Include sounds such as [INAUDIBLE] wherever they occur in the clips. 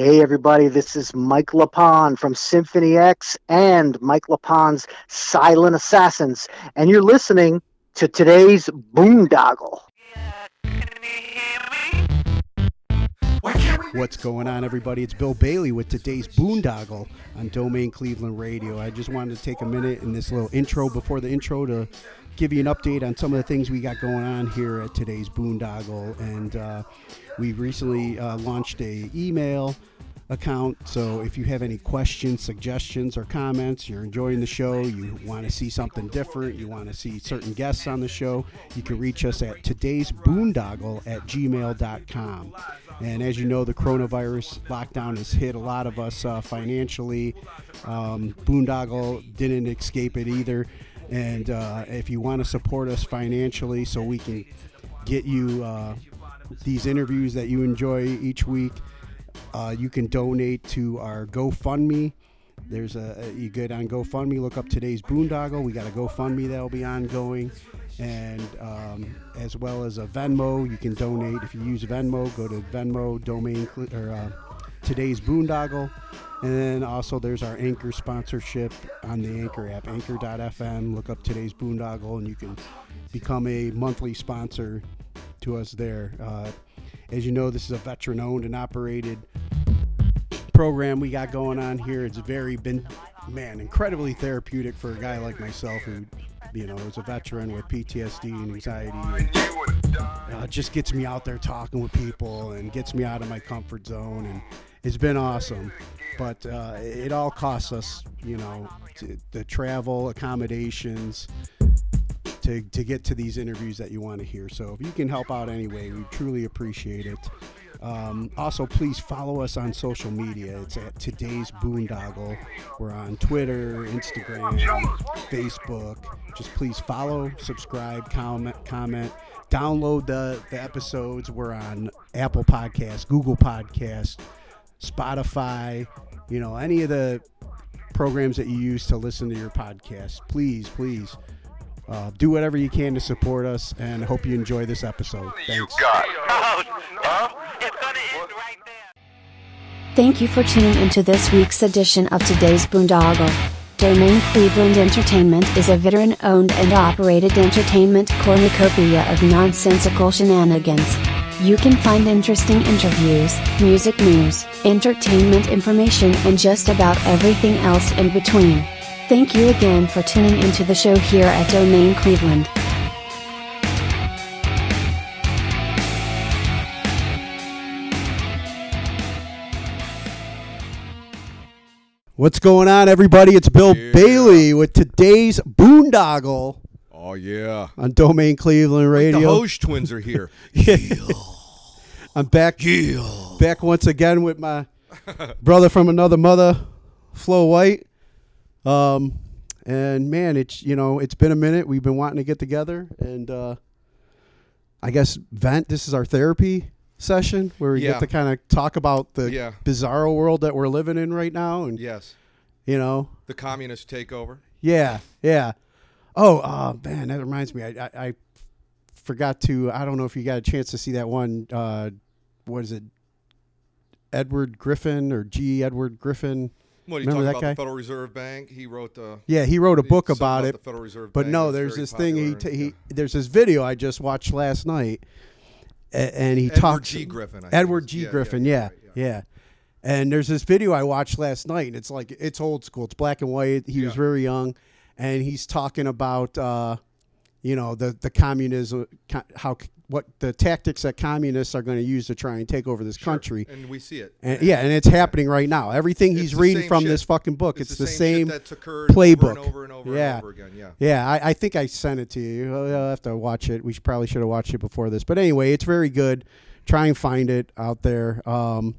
Hey, everybody, this is Mike LePond from Symphony X and Mike LePond's Silent Assassins, and you're listening to today's Boondoggle. What's going on, everybody? It's Bill Bailey with today's Boondoggle on Domain Cleveland Radio. I just wanted to take a minute in this little intro before the intro to give you an update on some of the things we got going on here at today's Boondoggle. And uh, we recently uh, launched a email account. So if you have any questions, suggestions, or comments, you're enjoying the show, you want to see something different, you want to see certain guests on the show, you can reach us at today's boondoggle at gmail.com. And as you know, the coronavirus lockdown has hit a lot of us uh, financially. Um, boondoggle didn't escape it either. And uh, if you want to support us financially so we can get you uh, these interviews that you enjoy each week, uh, you can donate to our GoFundMe. There's a you get on GoFundMe, look up today's boondoggle. We got a GoFundMe that'll be ongoing, and um, as well as a Venmo. You can donate if you use Venmo. Go to Venmo domain or uh, today's boondoggle. And then also there's our Anchor sponsorship on the Anchor app, anchor.fm. Look up today's boondoggle and you can become a monthly sponsor to us there. Uh, as you know, this is a veteran owned and operated program we got going on here. It's very been, man, incredibly therapeutic for a guy like myself who, you know, is a veteran with PTSD and anxiety. Uh, it just gets me out there talking with people and gets me out of my comfort zone. And it's been awesome but uh, it all costs us, you know, the travel, accommodations to, to get to these interviews that you want to hear. So if you can help out anyway, we truly appreciate it. Um, also, please follow us on social media. It's at today's Boondoggle. We're on Twitter, Instagram, Facebook. Just please follow, subscribe, comment, comment. Download the, the episodes. We're on Apple Podcasts, Google Podcasts, Spotify, you know, any of the programs that you use to listen to your podcast. Please, please uh, do whatever you can to support us and hope you enjoy this episode. Thanks. [LAUGHS] [LAUGHS] Thank you for tuning into this week's edition of today's Boondoggle. Domain Cleveland Entertainment is a veteran owned and operated entertainment cornucopia of nonsensical shenanigans. You can find interesting interviews, music news, entertainment information, and just about everything else in between. Thank you again for tuning into the show here at Domain Cleveland. What's going on, everybody? It's Bill Yeah. Bailey with today's Boondoggle Oh yeah. on Domain Cleveland Radio. The. Hodgetwins are here. [LAUGHS] yeah. I'm back, back once again with my [LAUGHS] brother from another mother, Flo White. Um, and man, it's you know it's been a minute. We've been wanting to get together, and uh, I guess vent. This is our therapy session where we Yeah. get to kind of talk about the Yeah. bizarro world that we're living in right now, and yes. you know, The communist takeover. yeah, yeah. Oh, uh, man, that reminds me. I, I, I forgot to. I don't know if you got a chance to see that one. Uh, what is it? Edward Griffin or G. Edward Griffin? What are you Remember talking that about? guy? Federal Reserve Bank. He wrote the. Yeah, he wrote a book about it. Federal Reserve But Bank. no, there's this thing he, t- he Yeah. there's this video I just watched last night, a- and he talked. Edward talks G. Griffin. I Edward G. yeah, yeah, Griffin, yeah, yeah, right, yeah, And there's this video I watched last night, and it's like it's old school. It's black and white. He was very young, and he's talking about, uh, you know, the the communism, how what the tactics that communists are going to use to try and take over this Sure. country. And we see it. And yeah, and it's happening right now. Everything It's he's reading from shit. this fucking book, it's, It's, the, same, same. occurred playbook. over and over and over Yeah. and over again. Yeah. Yeah, I, I think I sent it to you. I'll I'll have to watch it. We should, probably should have watched it before this. But anyway, it's very good. Try and find it out there. Um,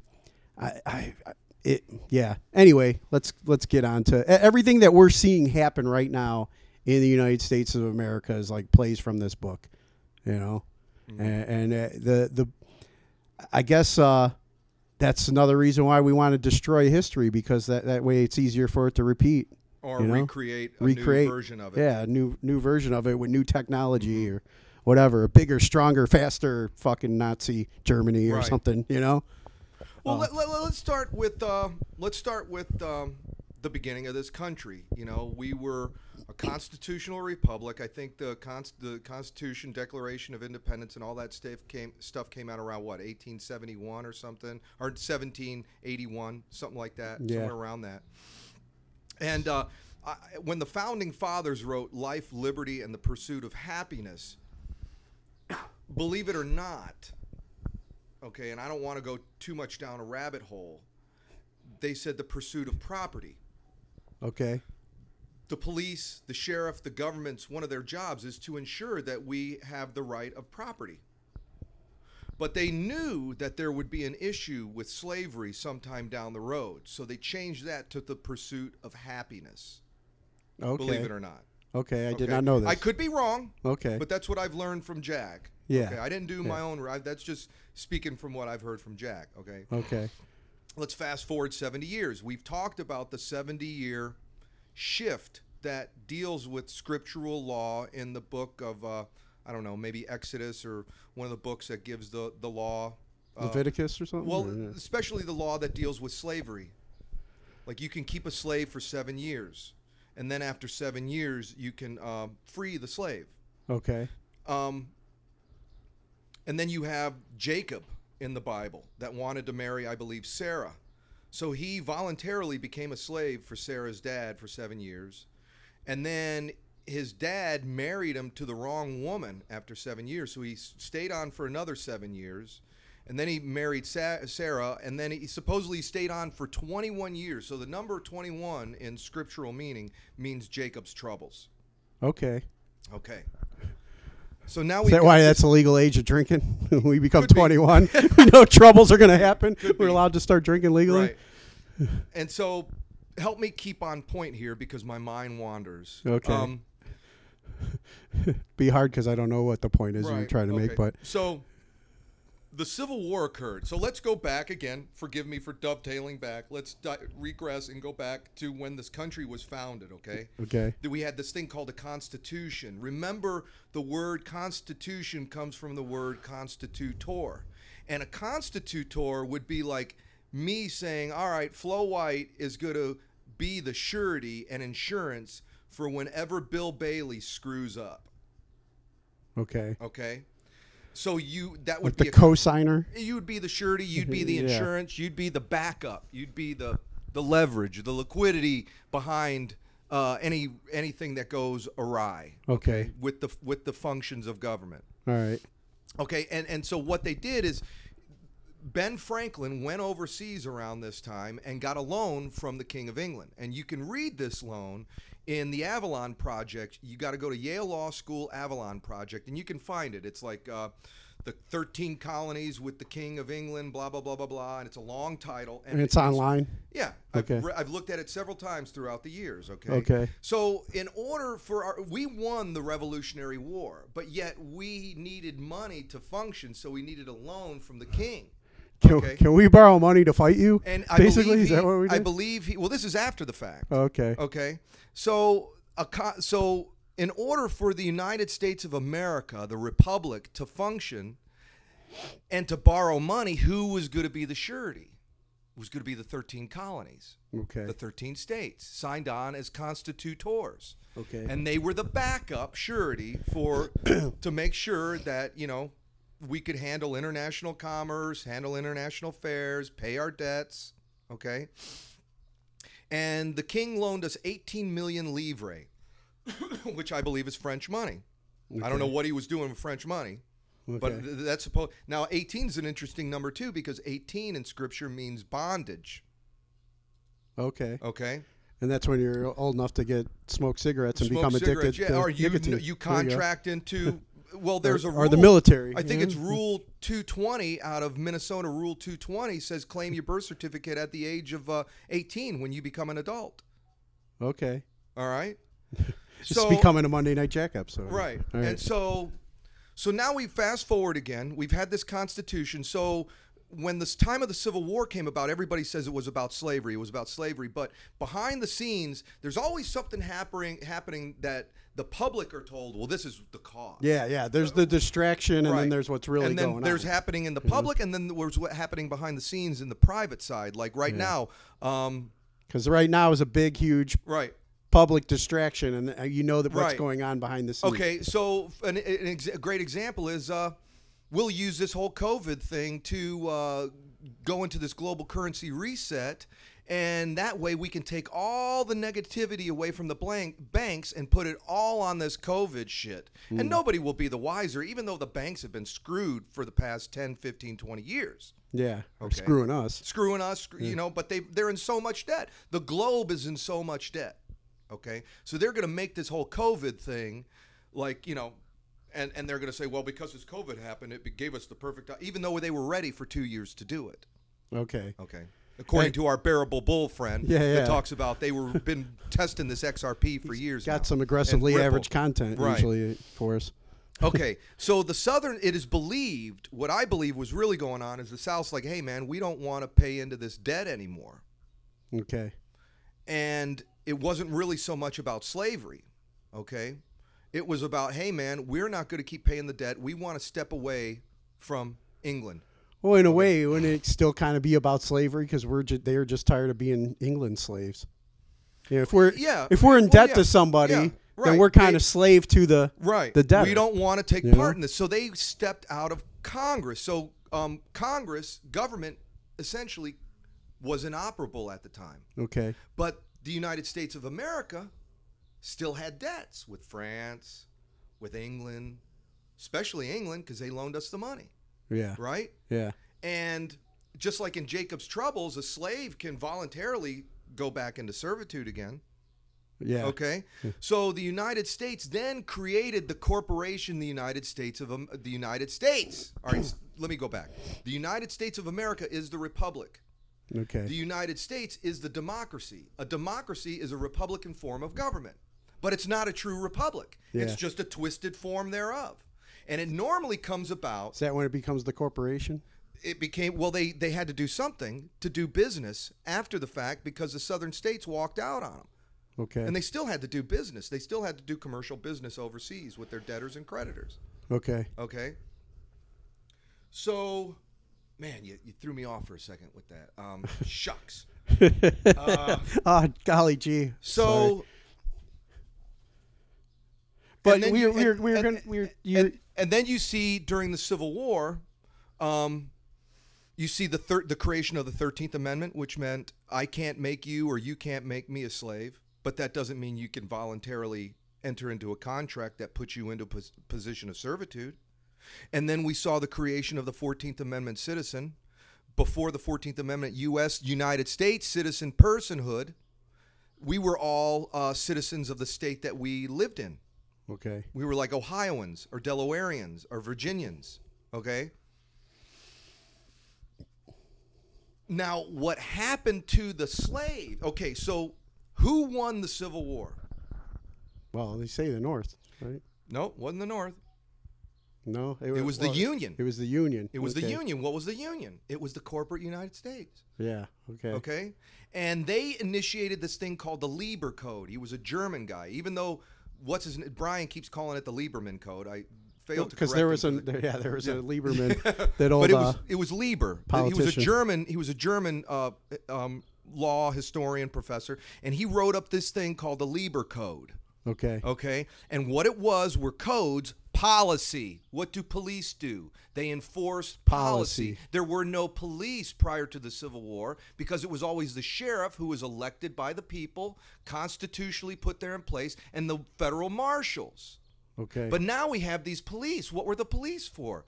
I, I, I- it, yeah. Anyway, let's let's get on to everything that we're seeing happen right now in the United States of America is like plays from this book, you know, and, and uh, the the, I guess uh, that's another reason why we want to destroy history because that that way it's easier for it to repeat. Or You know? recreate a Recreate. new version of it. Yeah, a new new version of it with new technology or whatever, a bigger, stronger, faster fucking Nazi Germany or Right. something, you know? Well, Uh, let, let, let's start with uh, let's start with um, the beginning of this country. You know, we were a constitutional republic. I think the const- the Constitution, Declaration of Independence, and all that stuff came stuff came out around what 1871 or something, or 1781, something like that, Yeah. somewhere around that. And uh, I, when the founding fathers wrote "Life, Liberty, and the Pursuit of Happiness," [COUGHS] believe it or not, okay, and I don't want to go too much down a rabbit hole. They said the pursuit of property. okay. The police, the sheriff, the government's one of their jobs is to ensure that we have the right of property. But they knew that there would be an issue with slavery sometime down the road, so they changed that to the pursuit of happiness. Okay. Believe it or not. Okay, I did not know this. I could be wrong. Okay. But that's what I've learned from Jack. Yeah. Okay. I didn't do Yeah. my own. I, that's just speaking from what I've heard from Jack. Okay. Okay. Let's fast forward 70 years. We've talked about the 70 year shift that deals with scriptural law in the book of, uh, I don't know, maybe Exodus or one of the books that gives the, the law. uh, Leviticus or something? well, Or, yeah. especially the law that deals with slavery. Like you can keep a slave for seven years, and then after seven years, you can um, free the slave. Okay. Um, and then you have Jacob in the Bible that wanted to marry, I believe, Sarah. So he voluntarily became a slave for Sarah's dad for seven years. And then his dad married him to the wrong woman after seven years. So he stayed on for another seven years. And then he married Sa- Sarah. And then he supposedly stayed on for 21 years. So the number 21 in scriptural meaning means Jacob's troubles. Okay. Okay. So now we. Is that why that's a legal age of drinking? [LAUGHS] we become [LAUGHS] [LAUGHS] Could be. 21, we know troubles are going to happen. We're be. allowed to start drinking legally. Right. and so help me keep on point here because my mind wanders. Okay. Um, Be hard because I don't know what the point is you're trying to make, but so the Civil War occurred. So let's go back again. Forgive me for dovetailing back. Let's di- regress and go back to when this country was founded. Okay. okay. that we had this thing called a constitution. Remember, the word constitution comes from the word constitutor. And a constitutor would be like me saying, all right, Flo White is going to be the surety and insurance for whenever Bill Bailey screws up. Okay. Okay? So you that would Like be the a co-signer. you would be the surety, you'd be the [LAUGHS] Yeah. insurance, you'd be the backup, you'd be the the leverage, the liquidity behind uh, any anything that goes awry. Okay. With the with the functions of government. All right. Okay, and and so what they did is Ben Franklin went overseas around this time and got a loan from the King of England. And you can read this loan in the Avalon Project. You got to go to Yale Law School Avalon Project, and you can find it. It's like uh, the 13 colonies with the King of England, blah, blah, blah, blah, blah. And it's a long title. And it's online. Yeah, I've, Okay. re- I've looked at it several times throughout the years. Okay. Okay. So, in order for our, we won the Revolutionary War, but yet we needed money to function, so we needed a loan from the king. Can, Okay. can we borrow money to fight you? And I Basically, believe is he, that what we did? I believe he. Well, this is after the fact. okay. Okay. So, a co- so in order for the United States of America, the republic, to function and to borrow money, who was going to be the surety? It was going to be the 13 colonies, Okay. the 13 states, signed on as constitutors. Okay. And they were the backup surety for to make sure that, you know, we could handle international commerce, handle international affairs, pay our debts, okay? And the king loaned us 18 million livres, [COUGHS] which I believe is French money. I don't know what he was doing with French money, but Okay. th- that's supposed. Now, 18 is an interesting number too because 18 in scripture means bondage. okay. Okay, And that's when you're old enough to get smoke cigarettes and Smoke become addicted cigarettes, yeah, to or you nicotine. you contract into. Well, there's a or the military, I think yeah. it's Rule 220 out of Minnesota. Rule 220 says claim your birth certificate at the age of uh, 18 when you become an adult. Okay. All right. [LAUGHS] It's becoming a Monday Night Jack episode. Right. Right. And so so now we fast forward again. We've had this constitution. So when this time of the Civil War came about, everybody says it was about slavery. It was about slavery, but behind the scenes, there's always something happening happening that the public are told, well, this is the cause. Yeah, yeah. There's the distraction, and then there's what's really and then going there's on. happening in the public, and then there's what's happening behind the scenes in the private side. Like right now, um, Because right now is a big, huge right. public distraction, and uh, you know that what's Right. going on behind the scenes. Okay, so an, an ex- a great example is uh, we'll use this whole COVID thing to uh, go into this global currency reset, and that way we can take all the negativity away from the blank banks and put it all on this COVID shit. Hmm. And nobody will be the wiser, even though the banks have been screwed for the past 10, 15, 20 years. Yeah, Okay. screwing us. Screwing us, screw- you know, but they they're in so much debt. The globe is in so much debt. Okay, so they're going to make this whole COVID thing, like you know, and and they're going to say, well, because this COVID happened, it gave us the perfect, even though they were ready for two years to do it. Okay. Okay. According to our bearable bull friend, Yeah, yeah. that talks about they were [LAUGHS] been testing this XRP for years. now. Got some aggressively average content Right. usually for us. [LAUGHS] okay, so the Southern, it is believed, what I believe was really going on is the South's like, hey, man, we don't want to pay into this debt anymore. Okay. and it wasn't really so much about slavery okay it was about hey man we're not going to keep paying the debt we want to step away from england Well, in a way, wouldn't it still kind of be about slavery? Because we're ju- they're just tired of being England slaves? Yeah, if we're Yeah, if we're in well, debt yeah, to somebody, yeah, then we're kind They- of slave to the right. the debtor. we don't want to take You know? part in this. So they stepped out of congress. So um, congress government essentially was inoperable at the time. Okay. but the united states of america still had debts with france with england especially england because they loaned us the money Yeah. right Yeah. And just like in Jacob's troubles, a slave can voluntarily go back into servitude again. Yeah. Okay, hmm. so the United States then created the corporation, the United States of Am- the United States. All right, let me go back. The United States of America is the republic. Okay. The United States is the democracy. A democracy is a republican form of government, but it's not a true republic. Yeah. It's just a twisted form thereof. And it normally comes about Is that when it becomes the corporation? it became well they they had to do something to do business after the fact because the southern states walked out on them Okay. and they still had to do business they still had to do commercial business overseas with their debtors and creditors okay. okay so man you, you threw me off for a second with that um, [LAUGHS] shucks [LAUGHS] Ah, golly gee. so Sorry. But we you- were we were we were gonna we were you and, then you see during the Civil War, um, you see the thir- the creation of the Thirteenth Amendment, which meant I can't make you or you can't make me a slave, but that doesn't mean you can voluntarily enter into a contract that puts you into a pos- position of servitude. And then we saw the creation of the Fourteenth Amendment citizen. Before the Fourteenth Amendment, U.S. United States citizen personhood, we were all uh, citizens of the state that we lived in. Okay. We were like Ohioans or Delawareans or Virginians. Okay. Now, what happened to the slave? Okay, so who won the Civil War? Well, they say the North, right? No, wasn't the North. No, It was the well, Union. It was the Union. It was the Union. What was the Union? It was the corporate United States. Yeah. Okay. Okay. And they initiated this thing called the Lieber Code. He was a German guy, even though what's his n- Brian keeps calling it the Lieberman Code. I failed to Because there was a there, yeah there was Yeah. a Lieberman [LAUGHS] that old but it was uh, it was Lieber. He was a. German. He was a German uh, um, law historian professor, and he wrote up this thing called the Lieber Code. okay Okay, and what it was were codes, policy. What do police do? They enforce policy. Policy. There were no police prior to the Civil War because it was always the sheriff who was elected by the people, constitutionally put there in place, and the federal marshals. okay But now we have these police. What were the police for?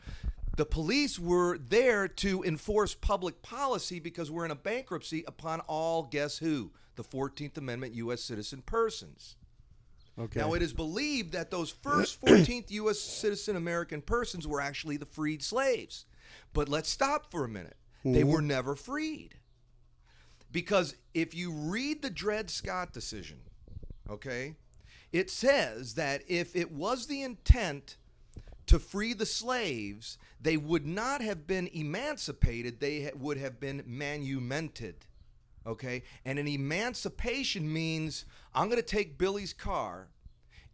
The police were there to enforce public policy because we're in a bankruptcy upon all, guess who? The 14th Amendment U.S. citizen persons. Okay Now, it is believed that those first 14th [CLEARS THROAT] U.S. citizen American persons were actually the freed slaves. But let's stop for a minute. They were never freed. Because if you read the Dred Scott decision, okay, it says that if it was the intent to free the slaves, they would not have been emancipated, they would have been manumented. Okay? And an emancipation means I'm going to take Billy's car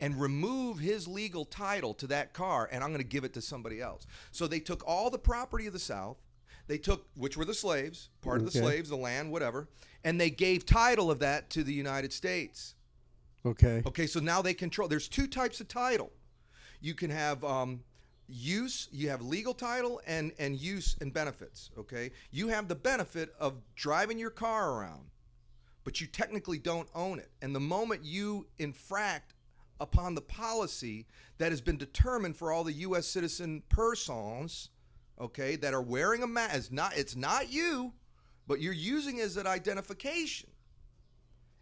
and remove his legal title to that car and I'm going to give it to somebody else. So they took all the property of the South, they took, which were the slaves, part of the slaves, the land, whatever, and they gave title of that to the United States. Okay. Okay, so now they control. There's two types of title. You can have um, use, you have legal title and and use and benefits. Okay, you have the benefit of driving your car around, but you technically don't own it. And the moment you infract upon the policy that has been determined for all the U.S. citizen persons, okay, that are wearing a mask, it's not it's not you, but you're using as an identification.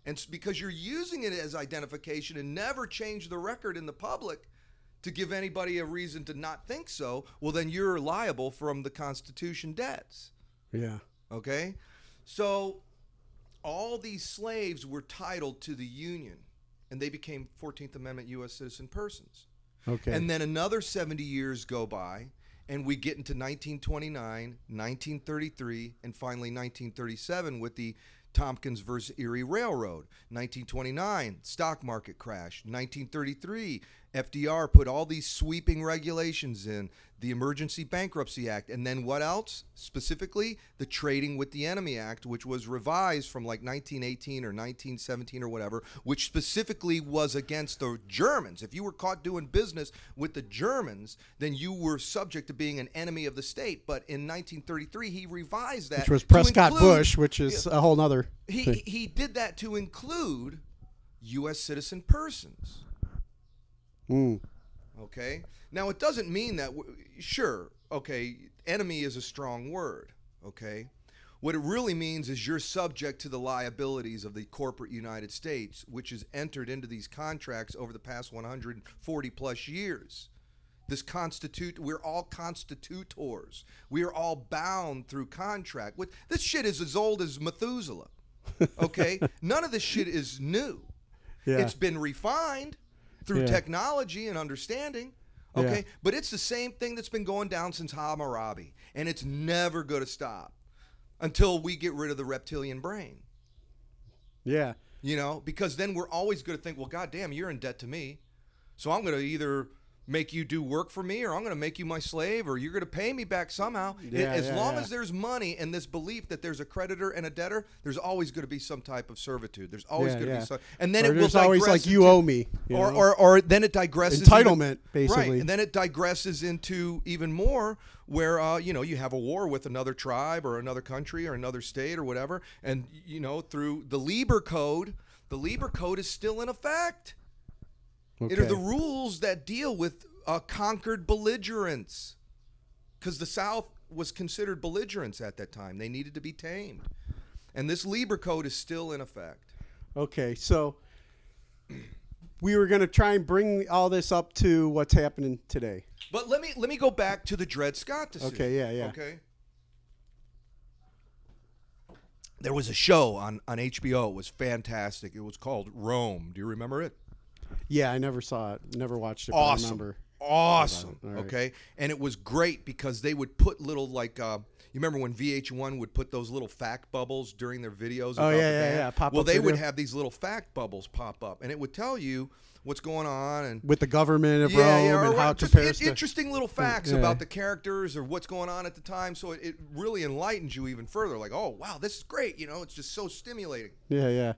And because you're using it as identification and never change the record in the public to give anybody a reason to not think so, well, then you're liable from the Constitution debts. Yeah. Okay? So all these slaves were titled to the Union and they became 14th Amendment U.S. citizen persons. Okay. And then another 70 years go by, and we get into 1929, 1933, and finally 1937 with the Tompkins versus Erie Railroad. 1929, stock market crash. 1933, FDR put all these sweeping regulations in, the Emergency Bankruptcy Act, and then what else? Specifically, the Trading with the Enemy Act, which was revised from like 1918 or 1917 or whatever, which specifically was against the Germans. If you were caught doing business with the Germans, then you were subject to being an enemy of the state. But in 1933, he revised that. which was Prescott include- Bush, which is a whole nother. he thing. he did that to include U.S. citizen persons. Mm. Okay. Now it doesn't mean that. Sure. Okay. Enemy is a strong word. Okay. What it really means is you're subject to the liabilities of the corporate United States, which has entered into these contracts over the past 140 plus years. This constitute we're all constitutors. We are all bound through contract. With this shit is as old as Methuselah. Okay? [LAUGHS] None of this shit is new. Yeah. It's been refined through Yeah. technology and understanding. Yeah. Okay? But it's the same thing that's been going down since Hammurabi. And it's never going to stop until we get rid of the reptilian brain. yeah. You know, because then we're always going to think, well, goddamn, you're in debt to me. So I'm going to either make you do work for me or I'm going to make you my slave or you're going to pay me back somehow. Yeah, as yeah, long yeah. as there's money and this belief that there's a creditor and a debtor, there's always going to be some type of servitude. There's always going to be some. And then Or it will always digress like you into- owe me. you or, or or then it digresses Entitlement, even, basically. right and then it digresses into even more where uh, you know you have a war with another tribe or another country or another state or whatever and you know through the Lieber code the Lieber code is still in effect it are the rules that deal with uh, conquered belligerents because the South was considered belligerents at that time they needed to be tamed and this Lieber code is still in effect Okay, so [CLEARS THROAT] we were going to try and bring all this up to what's happening today. But let me let me go back to the Dred Scott decision. Okay, yeah, yeah. Okay. There was a show on on HBO. It was fantastic. It was called Rome. Do you remember it? Yeah, I never saw it, never watched it. Awesome. remember. Awesome. All right. Okay. And it was great because they would put little like uh you remember when VH1 would put those little fact bubbles during their videos? Oh, yeah, the yeah, yeah, pop-up well, they would have these little fact bubbles pop up, and it would tell you what's going on and With the government of yeah, Rome yeah, and or how it compares to. interesting little facts yeah. about the characters or what's going on at the time. So it, it really enlightens you even further. Like, oh wow, this is great. You know, it's just so stimulating. Yeah, yeah.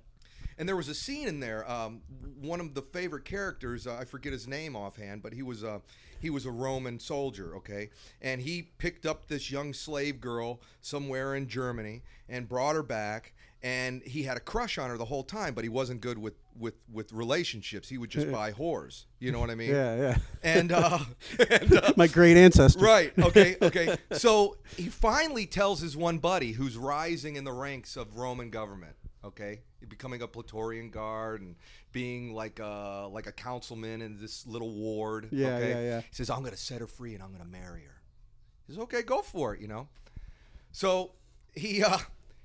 And there was a scene in there. Um, one of the favorite characters, uh, I forget his name offhand, but he was a he was a Roman soldier. Okay, and he picked up this young slave girl somewhere in Germany and brought her back. And he had a crush on her the whole time, but he wasn't good with with with relationships. He would just [LAUGHS] buy whores. You know what I mean? Yeah, yeah. [LAUGHS] And uh, [LAUGHS] and uh, My great ancestor. Right. Okay. Okay. So he finally tells his one buddy who's rising in the ranks of Roman government. Okay, becoming a Praetorian guard and being like a like a councilman in this little ward. Yeah, okay? yeah, yeah. He says, "I'm going to set her free and I'm going to marry her." He says, "Okay, go for it." You know. So he uh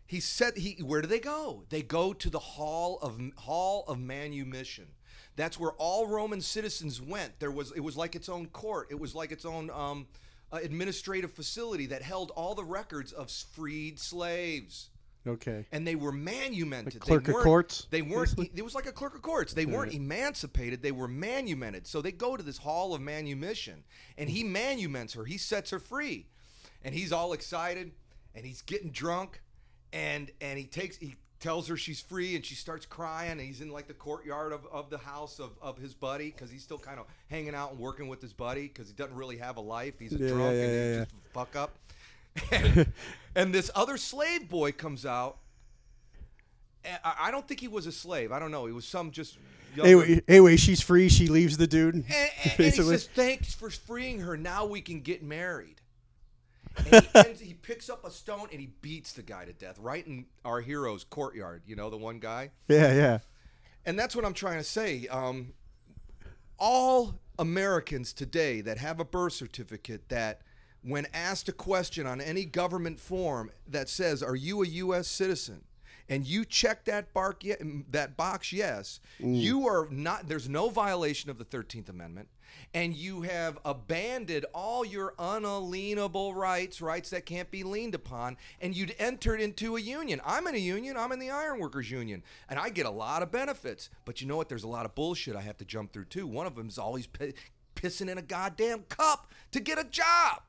he said he where do they go? They go to the hall of hall of manumission. That's where all Roman citizens went. There was it was like its own court. It was like its own um, uh, administrative facility that held all the records of freed slaves. Okay. And they were manumented. clerk they of courts, They weren't. basically? [LAUGHS] It was like a clerk of courts. They weren't emancipated. They were manumented. So they go to this hall of manumission, and he manuments her. He sets her free, and he's all excited, and he's getting drunk, and and he takes he tells her she's free, and she starts crying, and he's in like the courtyard of, of the house of, of his buddy because he's still kind of hanging out and working with his buddy because he doesn't really have a life. He's a Yeah, drunk yeah, and yeah, yeah. just fuck up. And, and this other slave boy comes out. I I don't think he was a slave. I don't know. He was some just. Anyway, anyway, she's free. She leaves the dude. and, and- and he says, "Thanks for freeing her. Now we can get married." And he, [LAUGHS] ends, he picks up a stone and he beats the guy to death right in our hero's courtyard. You know, the one guy. yeah, yeah. And that's what I'm trying to say. Um, all Americans today that have a birth certificate that, when asked a question on any government form that says, "Are you a U.S. citizen?" and you check that bark that box yes, you are not. There's no violation of the Thirteenth Amendment, and you have abandoned all your unalienable rights, rights that can't be leaned upon, and you'd entered into a union. I'm in a union. I'm in the Ironworkers Union, and I get a lot of benefits. But you know what? There's a lot of bullshit I have to jump through too. One of them is always pi pissing in a goddamn cup to get a job.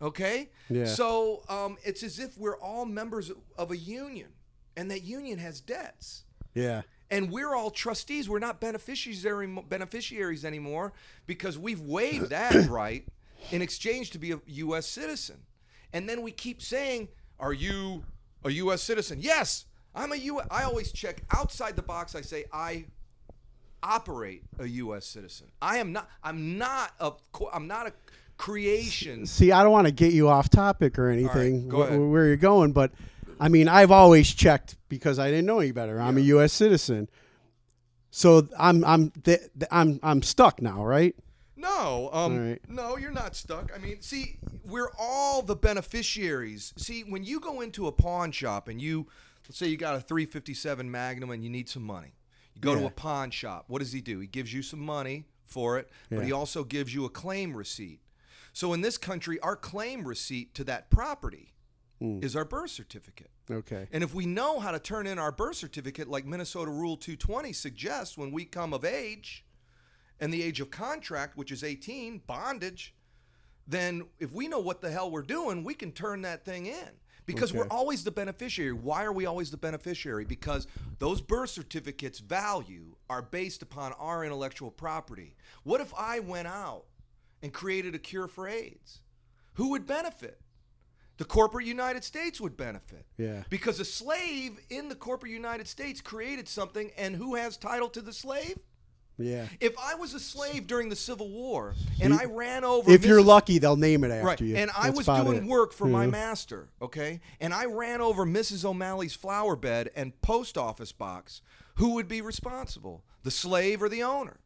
Okay? Yeah. So um, it's as if we're all members of a union, and that union has debts. Yeah. And we're all trustees. We're not beneficiaries, beneficiaries anymore because we've waived that [COUGHS] right in exchange to be a U.S. citizen. And then we keep saying, Are you a U.S. citizen? Yes, I'm a U.S. I always check outside the box. I say, I operate a U.S. citizen. I am not. I'm not a. I'm not a creation. See, I don't want to get you off topic or anything go wh- where you're going, but I mean, I've always checked because I didn't know any better. I'm a U.S. citizen, so I'm I'm th- th- I'm I'm stuck now, right? No, um, right. no, you're not stuck. I mean, see, we're all the beneficiaries. See, when you go into a pawn shop and you, let's say you got a 357 Magnum and you need some money, you go to a pawn shop. What does he do? He gives you some money for it, but he also gives you a claim receipt. So in this country, our claim receipt to that property Hmm. is our birth certificate. Okay. And if we know how to turn in our birth certificate, like Minnesota Rule 220 suggests, when we come of age and the age of contract, which is 18, bondage, then if we know what the hell we're doing, we can turn that thing in because we're always the beneficiary. Why are we always the beneficiary? Because those birth certificates' value are based upon our intellectual property. What if I went out and created a cure for AIDS? Who would benefit? The corporate United States would benefit. Yeah. Because a slave in the corporate United States created something, and who has title to the slave? Yeah. If I was a slave during the Civil War and I ran over, If you're lucky, they'll name it after right, you. and I That's was doing it. work for my mm-hmm. master, okay, and I ran over Mrs. O'Malley's flower bed and post office box, who would be responsible, the slave or the owner?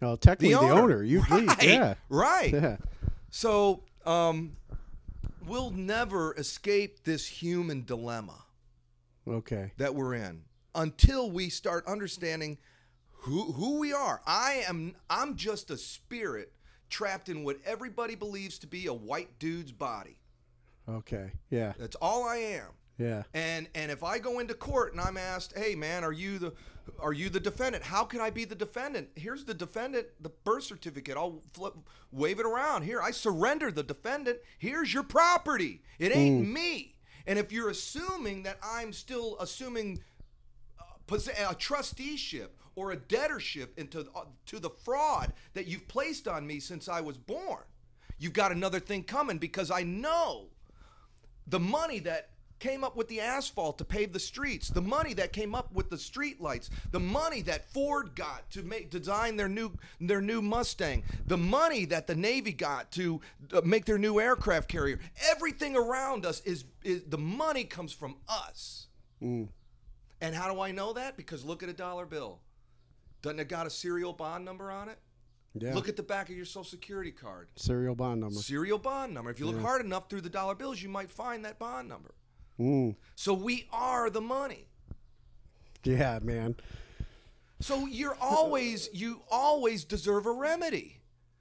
Well, technically, the owner. You [LAUGHS] right? leave. Yeah. right. Yeah. So, um, we'll never escape this human dilemma Okay. that we're in until we start understanding who who we are. I am I'm just a spirit trapped in what everybody believes to be a white dude's body. Okay. Yeah. That's all I am. Yeah. And and if I go into court and I'm asked, "Hey man, are you the are you the defendant? How can I be the defendant? Here's the defendant, the birth certificate. I'll flip wave it around. Here, I surrender the defendant. Here's your property. It ain't me." And if you're assuming that I'm still assuming a trusteeship or a debtorship into uh, to the fraud that you've placed on me since I was born, you've got another thing coming because I know the money that came up with the asphalt to pave the streets, the money that came up with the street lights, the money that Ford got to make design their new their new Mustang, the money that the Navy got to uh, make their new aircraft carrier. Everything around us is is the money comes from us. And how do I know that? Because look at a dollar bill. Doesn't it got a serial bond number on it? Yeah. Look at the back of your social security card. serial bond number. Serial bond number. If you look hard enough through the dollar bills, you might find that bond number. Mm. So we are the money. Yeah, man. So you're always you always deserve a remedy.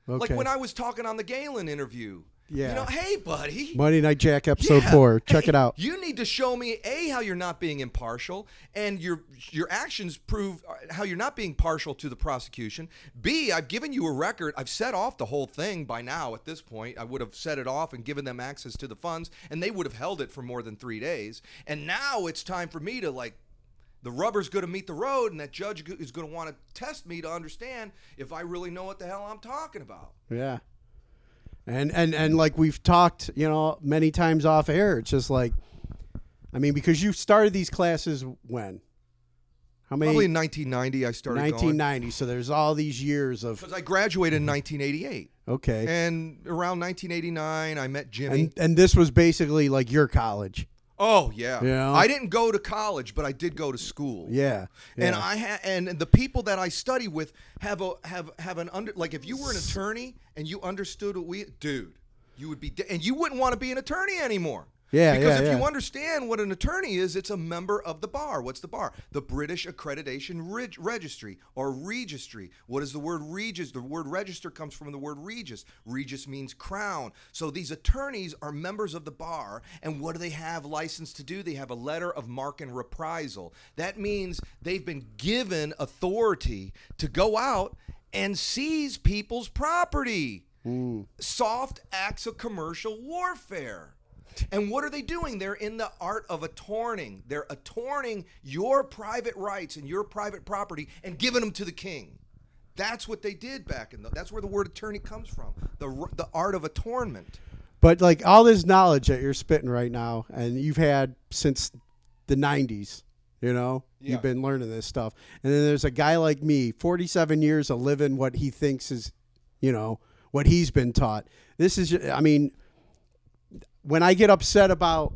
Like when I was talking on the Galen interview. You Yeah. know, hey buddy. Monday Night Jack episode Yeah. four. Check Hey, it out. You need to show me a how you're not being impartial, and your your actions prove uh, how you're not being partial to the prosecution. B, I've given you a record. I've set off the whole thing by now. At this point, I would have set it off and given them access to the funds, and they would have held it for more than three days. And now it's time for me to like. The rubber's going to meet the road, and that judge is going to want to test me to understand if I really know what the hell I'm talking about. Yeah. And and and like we've talked, you know, many times off air, it's just like I mean, because you started these classes when? How many Probably in 1990, I started going. 1990. So there's all these years of Because I graduated in 1988. okay. And around 1989, I met Jimmy. And and this was basically like your college. Oh yeah. Yeah. I didn't go to college, but I did go to school. Yeah. And. I ha- and the people that I study with have a have have an under like if you were an attorney and you understood what we dude, you would be de- and you wouldn't want to be an attorney anymore. Yeah, Because yeah, if you understand what an attorney is, it's a member of the bar. What's the bar? The British Accreditation Reg- Registry or registry. What is the word regis? The word register comes from the word regis. Regis means crown. So these attorneys are members of the bar, and what do they have license to do? They have a letter of marque and reprisal. That means they've been given authority to go out and seize people's property. Soft acts of commercial warfare. And what are they doing? They're in the art of attorning. They're attorning your private rights and your private property and giving them to the king. That's what they did back in the. That's where the word attorney comes from. The the art of attornment. But like all this knowledge that you're spitting right now, and you've had since the '90s, you know, Yeah. you've been learning this stuff. And then there's a guy like me, 47 years of living what he thinks is, you know, what he's been taught. This is, I mean, when I get upset about,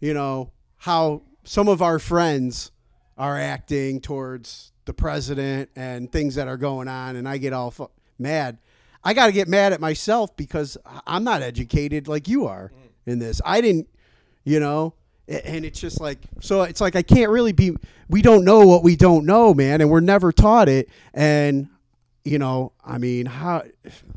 you know, how some of our friends are acting towards the president and things that are going on, and I get all fu- mad. I got to get mad at myself because I'm not educated like you are in this. I didn't, you know, and it's just like so. It's like I can't really be. We don't know what we don't know, man, and we're never taught it. And you know, I mean, how?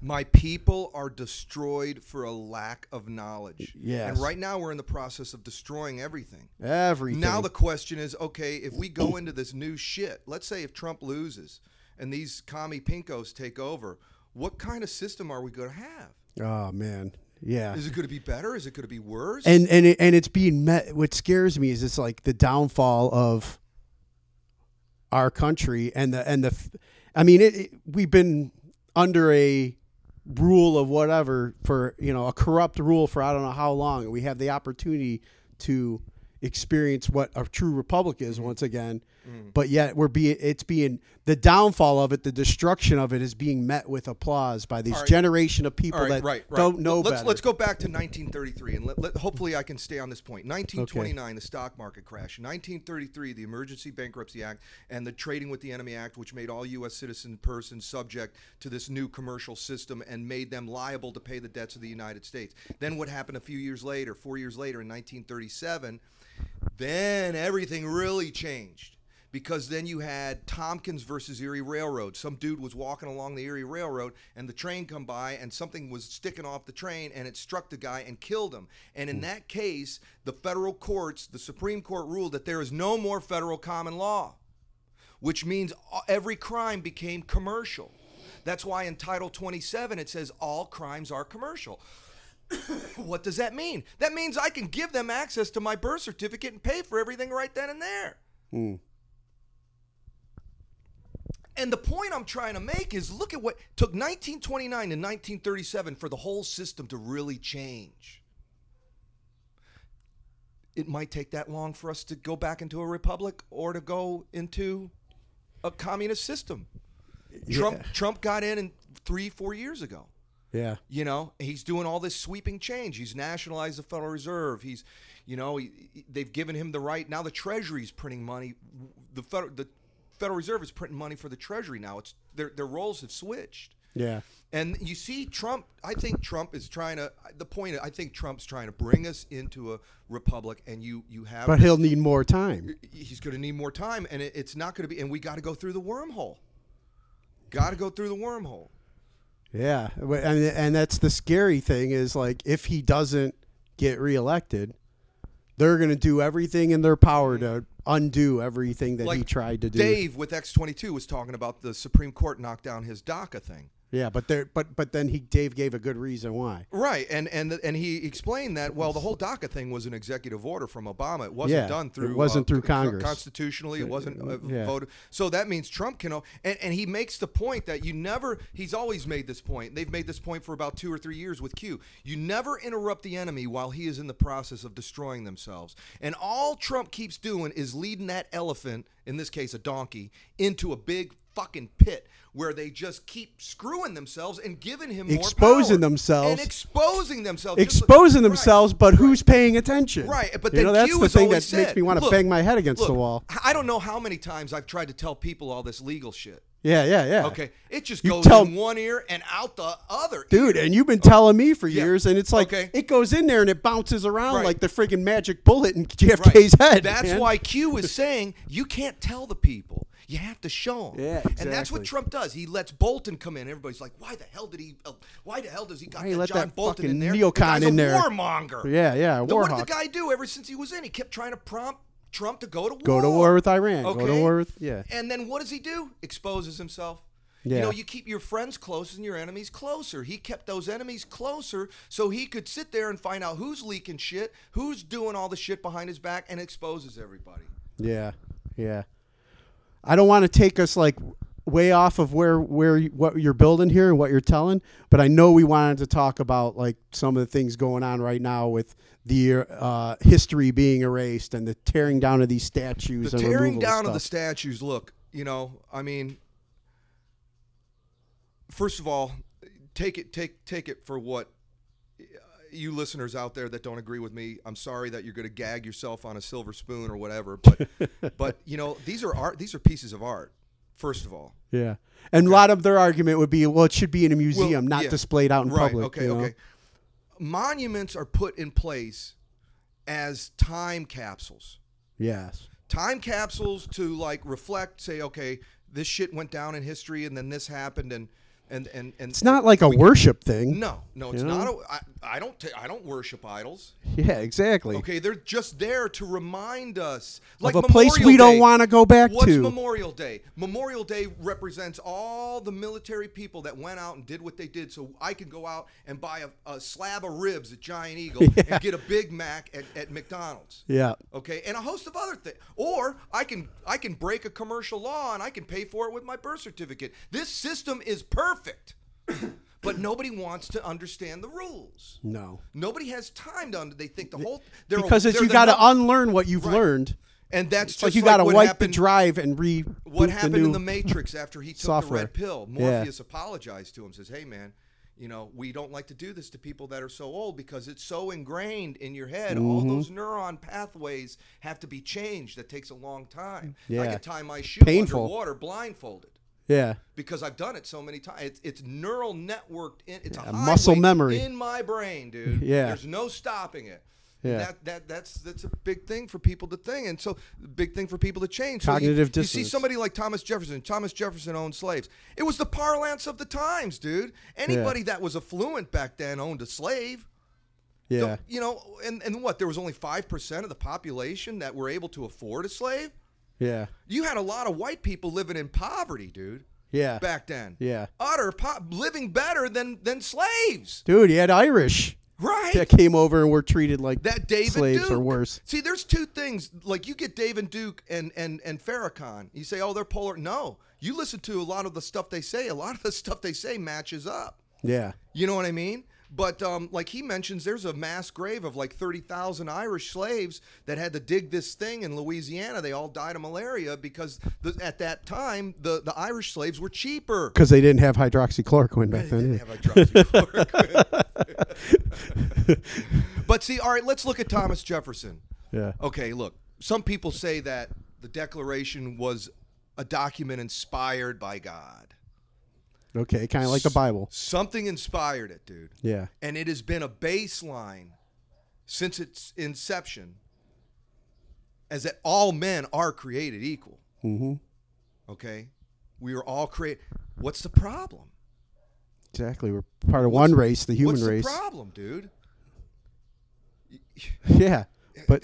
My people are destroyed for a lack of knowledge. Yes. And right now we're in the process of destroying everything. Everything. Now the question is, okay, if we go into this new shit, let's say if Trump loses and these commie pinkos take over, what kind of system are we going to have? oh man, yeah. Is it going to be better? Is it going to be worse? and and it, and it's being met. What scares me is it's like the downfall of our country and the and the. I mean, it, it, we've been under a rule of whatever for you know a corrupt rule for I don't know how long. We have the opportunity to experience what a true republic is once again, Mm. but yet we're being it's being the downfall of it, the destruction of it is being met with applause by this All right. generation of people right, that right, don't know let's, better. Let's go back to 1933, and let, let- hopefully I can stay on this point. 1929, the stock market crash. 1933, the Emergency Bankruptcy Act and the Trading with the Enemy Act, which made all U.S. citizen persons subject to this new commercial system and made them liable to pay the debts of the United States. Then what happened a few years later, four years later, in 1937? Then everything really changed because then you had Tompkins versus Erie Railroad. Some dude was walking along the Erie Railroad and the train come by and something was sticking off the train and it struck the guy and killed him. And in hmm. that case, the federal courts, the Supreme Court ruled that there is no more federal common law, which means every crime became commercial. That's why in Title 27 it says all crimes are commercial. [COUGHS] what does that mean? That means I can give them access to my birth certificate and pay for everything right then and there. Hmm. And the point I'm trying to make is look at what took 1929 to 1937 for the whole system to really change. It might take that long for us to go back into a republic or to go into a communist system. Trump Yeah. Trump got in in 3 4 years ago. yeah. You know, he's doing all this sweeping change. He's nationalized the Federal Reserve. He's, you know, he, he- they've given him the right. Now the Treasury's printing money. The Federal, the Federal Reserve is printing money for the Treasury now. It's their their roles have switched. Yeah. And you see, Trump. I think Trump is trying to. The point. I think Trump's trying to bring us into a republic, and you you have. But he'll need more time. he's going to need more time, and it, it's not going to be. And we got to go through the wormhole. Got to go through the wormhole. Yeah, and and that's the scary thing is like if he doesn't get reelected, they're going to do everything in their power to undo everything that he tried to do. Dave with X twenty two was talking about the Supreme Court knocked down his DACA thing. Yeah, but there, but but then he Dave gave a good reason why. Right, and and and he explained that well, the whole DACA thing was an executive order from Obama. It wasn't Yeah, done it through wasn't through Congress. constitutionally. It wasn't uh, Yeah. voted. So that means Trump can. And, and he makes the point that you never. He's always made this point. They've made this point for about two or three years with Q. You never interrupt the enemy while he is in the process of destroying themselves. And all Trump keeps doing is leading that elephant, in this case a donkey, into a big fucking pit where they just keep screwing themselves and giving him more Exposing themselves. and exposing themselves Just like- Exposing Right. themselves, but who's paying attention? Right, but you know that's the thing that makes me want to bang my head against the wall. I don't know how many times I've tried to tell people all this legal shit. Yeah, yeah, yeah. Okay, it just You goes tell- in one ear and out the other. Dude, ear. and you've been telling me for Yeah. years, and it's like Okay. it goes in there and it bounces around Right. like the friggin' magic bullet in [LAUGHS] Right. JFK's head. That's man. why Q is [LAUGHS] saying you can't tell the people. You have to show them. Yeah, And that's what. Trump does. He lets Bolton come in. Everybody's like, "Why the hell did he? Uh, why the hell does he got Why that let John that Bolton in there? neocon the in a there." warmonger. Yeah, yeah, Now, what did the guy do ever since he was in? He kept trying to prompt Trump to go to war. Go to war with Iran. Go to war with yeah. And then what does he do? Exposes himself. Yeah. You know, you keep your friends close and your enemies closer. He kept those enemies closer so he could sit there and find out who's leaking shit, who's doing all the shit behind his back, and exposes everybody. Yeah, yeah. I don't want to take us like way off of where where what you're building here and what you're telling, but I know we wanted to talk about like some of the things going on right now with the uh, history being erased and the tearing down of these statues. The tearing down of the statues, look, you know, I mean, first of all, take it take take it for what you listeners out there that don't agree with me. I'm sorry that you're going to gag yourself on a silver spoon or whatever, but [LAUGHS] but you know, these are art these are pieces of art. First of all, Yeah, and a lot of their argument would be, well, it should be in a Well, museum, not yeah. displayed out in right, public. Okay, you know? okay. Monuments are put in place as time capsules. Yes. time capsules to like reflect say okay this shit went down in history and then this happened and and and, and It's not like a worship thing. no no it's not a, I, I don't ta- I don't worship idols Yeah, exactly. okay they're just there to remind us like of a place Memorial we don't want to go back What's to. Memorial Day? Memorial Day represents all the military people that went out and did what they did. So I can go out and buy a, a slab of ribs at Giant Eagle [LAUGHS] and get a Big Mac at, at McDonald's yeah. okay and a host of other things or i can i can break a commercial law and i can pay for it with my birth certificate this system is perfect but nobody wants to understand the rules No. nobody has time to under they think the whole they're a- Because it's, they're you got to unlearn what you've Right. learned. and that's It's just like you got to wipe happened, the drive and re. what happened the new in the matrix [CLEARS THROAT] after he took software. the red pill Yeah. morpheus apologized to him says hey man you know we don't like to do this to people that are so old because it's so ingrained in your head all Mm-hmm. those neuron pathways have to be changed that takes a long time Yeah. i Yeah. can tie my shoe Painful. underwater blindfolded Yeah. because I've done it so many times. It's, it's neural networked. In, it's a muscle memory. in my brain, dude. [LAUGHS] Yeah. there's no stopping it. Yeah. That, that that's that's a big thing for people to think, and so big thing for people to change. So you- Cognitive you, see somebody like Thomas Jefferson. Thomas Jefferson owned slaves. It was the parlance of the times, dude. Anybody that was affluent back then owned a slave. Yeah. Don't- you know, and, and what? There was only five percent of the population that were able to afford a slave. Yeah. You had a lot of white people living in poverty, dude Yeah. back then. Yeah. Utter po- living better than than slaves. Dude, he had Irish Right. that came over and were treated like That David slaves Duke. or worse. See, there's two things. Like you get David Duke and and and Farrakhan. You say, oh, they're polar. No, you listen to a lot of the stuff they say. A lot of the stuff they say matches up. Yeah. You know what I mean? But um, like he mentions, there's a mass grave of like 30,000 Irish slaves that had to dig this thing in Louisiana. They all died of malaria because the, at that time the, the Irish slaves were cheaper. Because they didn't have hydroxychloroquine back They didn't then. have hydroxychloroquine. [LAUGHS] but see, all right, let's look at Thomas Jefferson. Yeah. Okay, look, some people say that the Declaration was a document inspired by God. Okay, kind of like the Bible. Something inspired it, dude. Yeah. And it has been a baseline since its inception as that all men are created equal. Mm-hmm. Okay? We are all created. What's the problem? Exactly. We're part of one race, the human What's race. What's the problem, dude? [LAUGHS] Yeah. But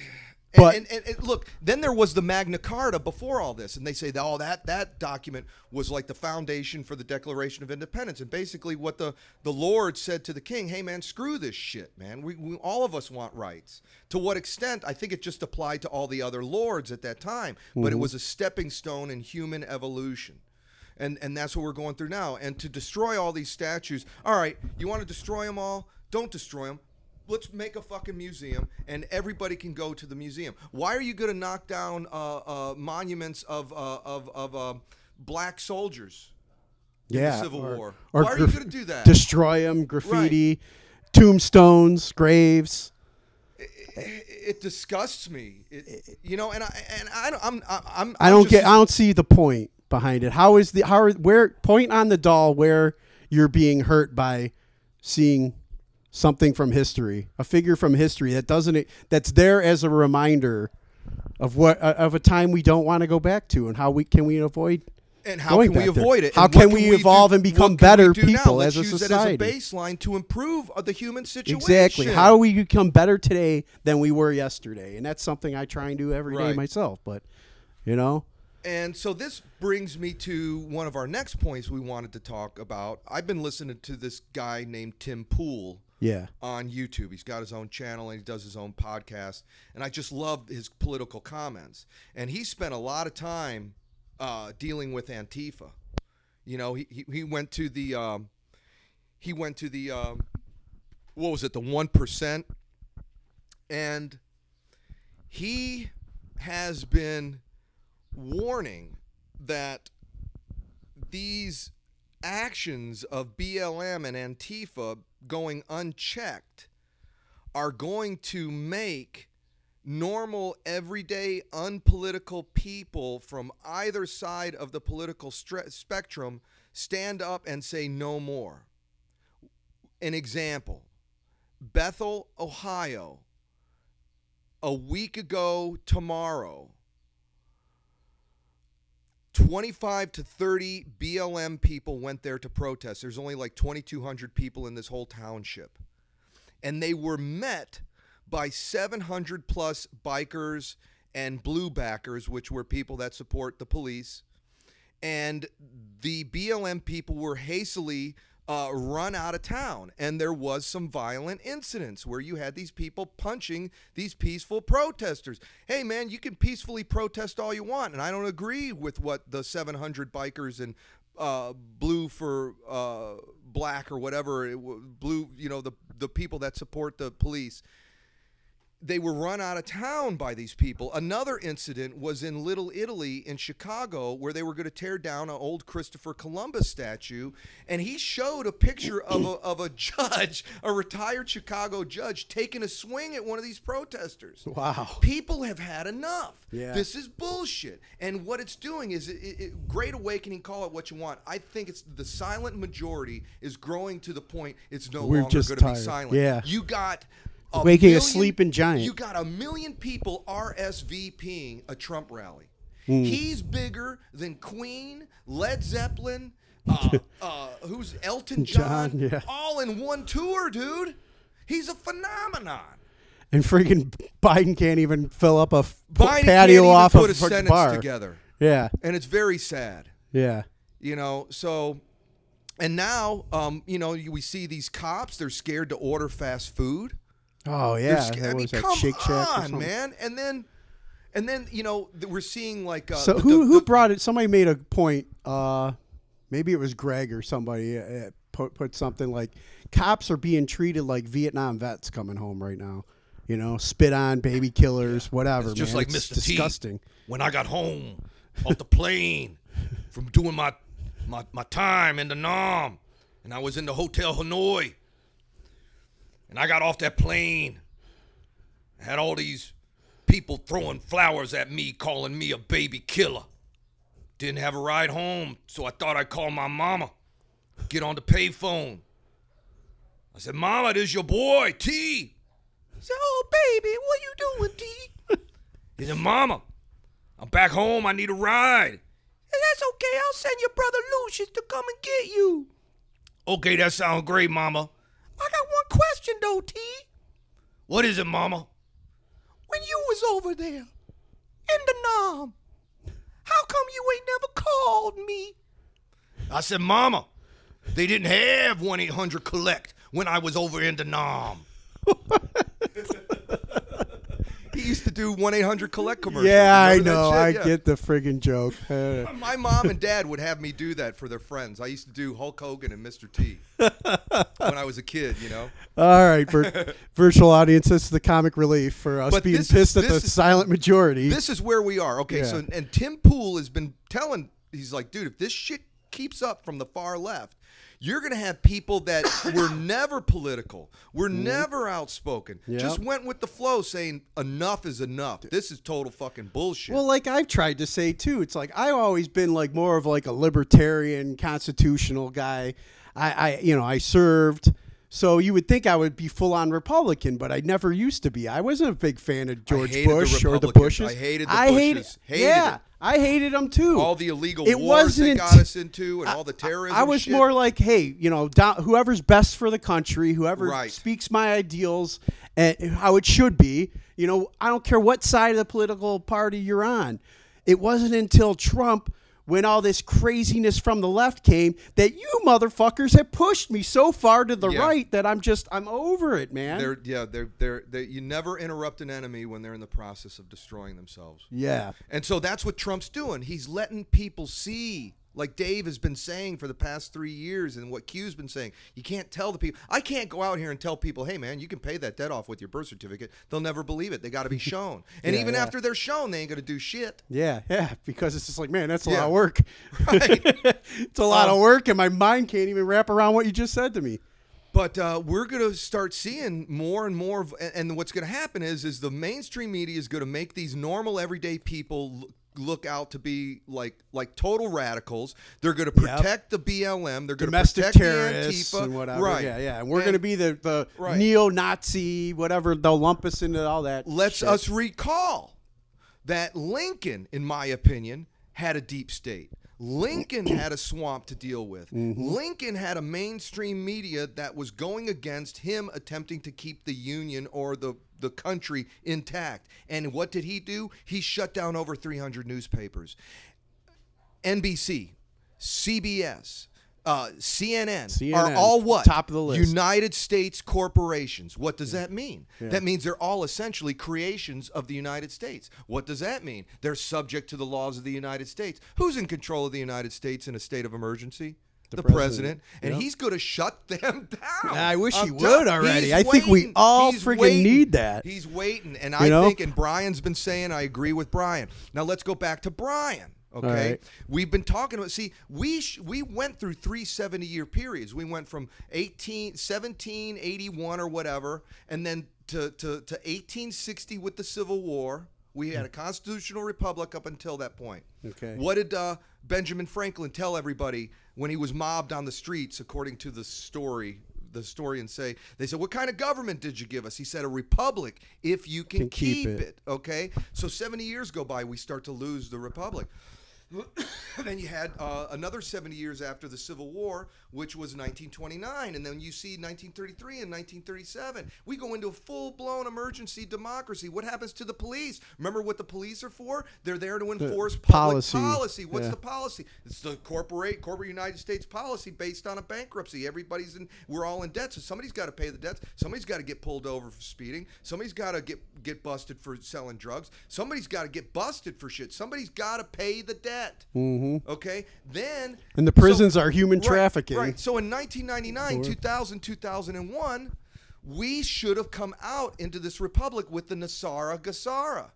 but and, and, and look, then there was the Magna Carta before all this, and they say, oh, that that document was like the foundation for the Declaration of Independence, and basically what the the Lord said to the King, hey man, screw this shit, man. We, we all of us want rights. To what extent? I think it just applied to all the other lords at that time, but it mm-hmm. was a stepping stone in human evolution. And, and that's what we're going through now. And to destroy all these statues, all right, you want to destroy them all? Don't destroy them let's make a fucking museum and everybody can go to the museum. Why are you going to knock down uh, uh, monuments of uh, of of uh, black soldiers in yeah, the Civil or, War? or Why are you going to do that? Destroy them, graffiti, tombstones, graves. it, it disgusts me. It, you know, and I and I don't, I'm I- I'm I don't just- get. I don't see the point behind it. How is the how are, where point on the doll where you're being hurt by seeing something from history, a figure from history that doesn't that's there as a reminder of what uh, of a time we don't want to go back to and how we can we avoid And how can we back there. avoid it? How what can we do evolve and become can better do people Let's as a use society? As a baseline to improve the human situation. Exactly. How do we become better today than we were yesterday? And that's something I try and do every day Right. myself. But you know, And so this brings me to one of our next points we wanted to talk about. I've been listening to this guy named Tim Pool yeah, on YouTube. He's got his own channel and he does his own podcast. And I just love his political comments. And he spent a lot of time uh, dealing with Antifa. You know, he, he, he went to the um, he went to the um, what was it, the one percent, and he has been warning that these actions of BLM and Antifa going unchecked are going to make normal, everyday, unpolitical people from either side of the political stre- spectrum stand up and say no more. An example Bethel, Ohio, a week ago tomorrow, 25 to 30 BLM people went there to protest. There's only like 2,200 people in this whole township. And they were met by 700 plus bikers and blue backers, which were people that support the police. And the BLM people were hastily uh, run out of town. And there was some violent incidents where you had these people punching these peaceful protesters. Hey, man, you can peacefully protest all you want. And I don't agree with what the 700 bikers and uh, blue for uh, black or whatever, blue, you know, the, the people that support the police they were run out of town by these people. Another incident was in Little Italy in Chicago where they were going to tear down an old Christopher Columbus statue. And he showed a picture of a, of a judge, a retired Chicago judge, taking a swing at one of these protesters. Wow. People have had enough. Yeah. This is bullshit. And what it's doing is it, it, it- great awakening, call it what you want. I think it's the silent majority is growing to the point it's no We're longer just going to be silent. Yeah. You got a Waking a sleeping giant. You got a million people RSVPing a Trump rally. Hmm. He's bigger than Queen, Led Zeppelin, uh, [LAUGHS] uh, who's Elton John, John, yeah. all in one tour, dude. He's a phenomenon. and freaking Biden can't even fill up a Biden patio off put of a a sentence bar. together, Yeah, and it's very sad. yeah. you know so and now um you know we see these cops they're scared to order fast food Oh yeah. sca- i mean was come Shake Shack or on something. man and then and then you know th- we're seeing like uh, So the- who the- who brought it? Somebody made a point. Uh, maybe it was Greg or somebody uh, put put something like cops are being treated like Vietnam vets coming home right now. You know, spit on, baby killers, whatever. It's just man. like It's Mr. T. Disgusting. when i got home off the plane from doing my my, my time in the nam and i was in the hotel hanoi and i got off that plane I had all these people throwing flowers at me calling me a baby killer didn't have a ride home so i thought i'd call my mama Get on the payphone. I said, Mama, this your boy, T. Said, Oh, baby, what you doing, T? he said, Mama, I'm back home. I need a ride. And that's okay. I'll send your brother Lucius to come and get you. Okay, that sounds great, Mama. I got one question, though, T. What is it, Mama? When you was over there in the Nam, how come you ain't never called me? I said, Mama, they didn't have 1 800 collect when I was over in the Nam. [LAUGHS] he used to do 1 800 collect commercials. Yeah, I know. I Yeah. get the friggin' joke. [LAUGHS] My mom and dad would have me do that for their friends. I used to do Hulk Hogan and Mr. T when I was a kid, you know? all right, vir- [LAUGHS] virtual audience. This is the comic relief for us But being this is- pissed at the is- silent majority. This is where we are. Okay, Yeah. so and Tim Pool has been telling he's like, dude, if this shit keeps up from the far left, you're gonna have people that [COUGHS] were never political, were mm-hmm. never outspoken, Yep. just went with the flow, saying enough is enough. This is total fucking bullshit. Well, like I've tried to say too, it's like I've always been like more of like a libertarian, constitutional guy. I, I you know, I served. So you would think I would be full on Republican, but I never used to be. I wasn't a big fan of George hated the Bush or the Bushes. I hated the Bushes. hated, Hated yeah, it. I hated them too. all the illegal it wars they got us into, and all the terrorism. I was shit. more like, hey, you know, down, whoever's best for the country, whoever Right. speaks my ideals and how it should be. You know, I don't care what side of the political party you're on. It wasn't until Trump, when all this craziness from the left came, that you motherfuckers have pushed me so far to the Yeah. right that I'm just, I'm over it, man. They're yeah, they're, they're they're, you never interrupt an enemy when they're in the process of destroying themselves. yeah. And so that's what Trump's doing. He's letting people see, like Dave has been saying for the past three years, and what Q's been saying. You can't tell the people. I can't go out here and tell people, "Hey, man, you can pay that debt off with your birth certificate." They'll never believe it. They got to be [LAUGHS] shown. And Yeah, even yeah. after they're shown, they ain't gonna do shit. Yeah, yeah, because it's just like, man, that's a Yeah. lot of work. Right. [LAUGHS] [LAUGHS] it's a lot Um, of work, and my mind can't even wrap around what you just said to me. But uh, we're going to start seeing more and more of, and- what's going to happen is, is the mainstream media is going to make these normal, everyday people look out to be like like total radicals. They're going to Yep. protect the BLM. They're going to domestic protect terrorists the Antifa. and whatever. Right. Yeah, yeah. And we're going to be the, the Right. neo-Nazi, whatever. They'll lump us into all that. Let's shit. us recall that Lincoln, in my opinion, had a deep state. Lincoln [COUGHS] had a swamp to deal with. Mm-hmm. Lincoln had a mainstream media that was going against him attempting to keep the Union or the, the country intact. And what did he do? He shut down over 300 newspapers. NBC, CBS, uh, CNN, are all what? top of the list. United States corporations. What does that mean? That means they're all essentially creations of the United States. What does that mean? They're subject to the laws of the United States. Who's in control of the United States in a state of emergency? The, president. president. And Yep. he's going to shut [LAUGHS] them down. I wish he would already. he's I think we all He's friggin' waiting. need that. He's waiting. And I know? think, and Brian's been saying, I agree with Brian. Now let's go back to Brian. Okay, right. we've been talking about. See, we sh- we went through three 70 year periods. We went from 18, 1781 or whatever, and then to, to, to 1860 with the Civil War. We had a constitutional republic up until that point. Okay. What did uh, Benjamin Franklin tell everybody when he was mobbed on the streets, according to the story? The historians say they said, "What kind of government did you give us?" He said, "A republic, if you can, Can keep keep, it." it. Okay, so 70 years go by, we start to lose the republic. [COUGHS] then you had uh, another 70 years after the Civil War, which was 1929, and then you see 1933 and 1937. We go into a full-blown emergency democracy. What happens to the police? Remember what the police are for? They're there to enforce public policy. policy. What's Yeah. the policy? It's the corporate corporate United States policy based on a bankruptcy. Everybody's in. We're all in debt, so somebody's got to pay the debts. Somebody's got to get pulled over for speeding. Somebody's got to get get busted for selling drugs. Somebody's got to get busted for shit. Somebody's got to pay the debt. Mm-hmm. Okay, then And the prisons are human Right, trafficking. Right. So in 1999, 2000, 2001, we should have come out into this republic with the NESARA GESARA.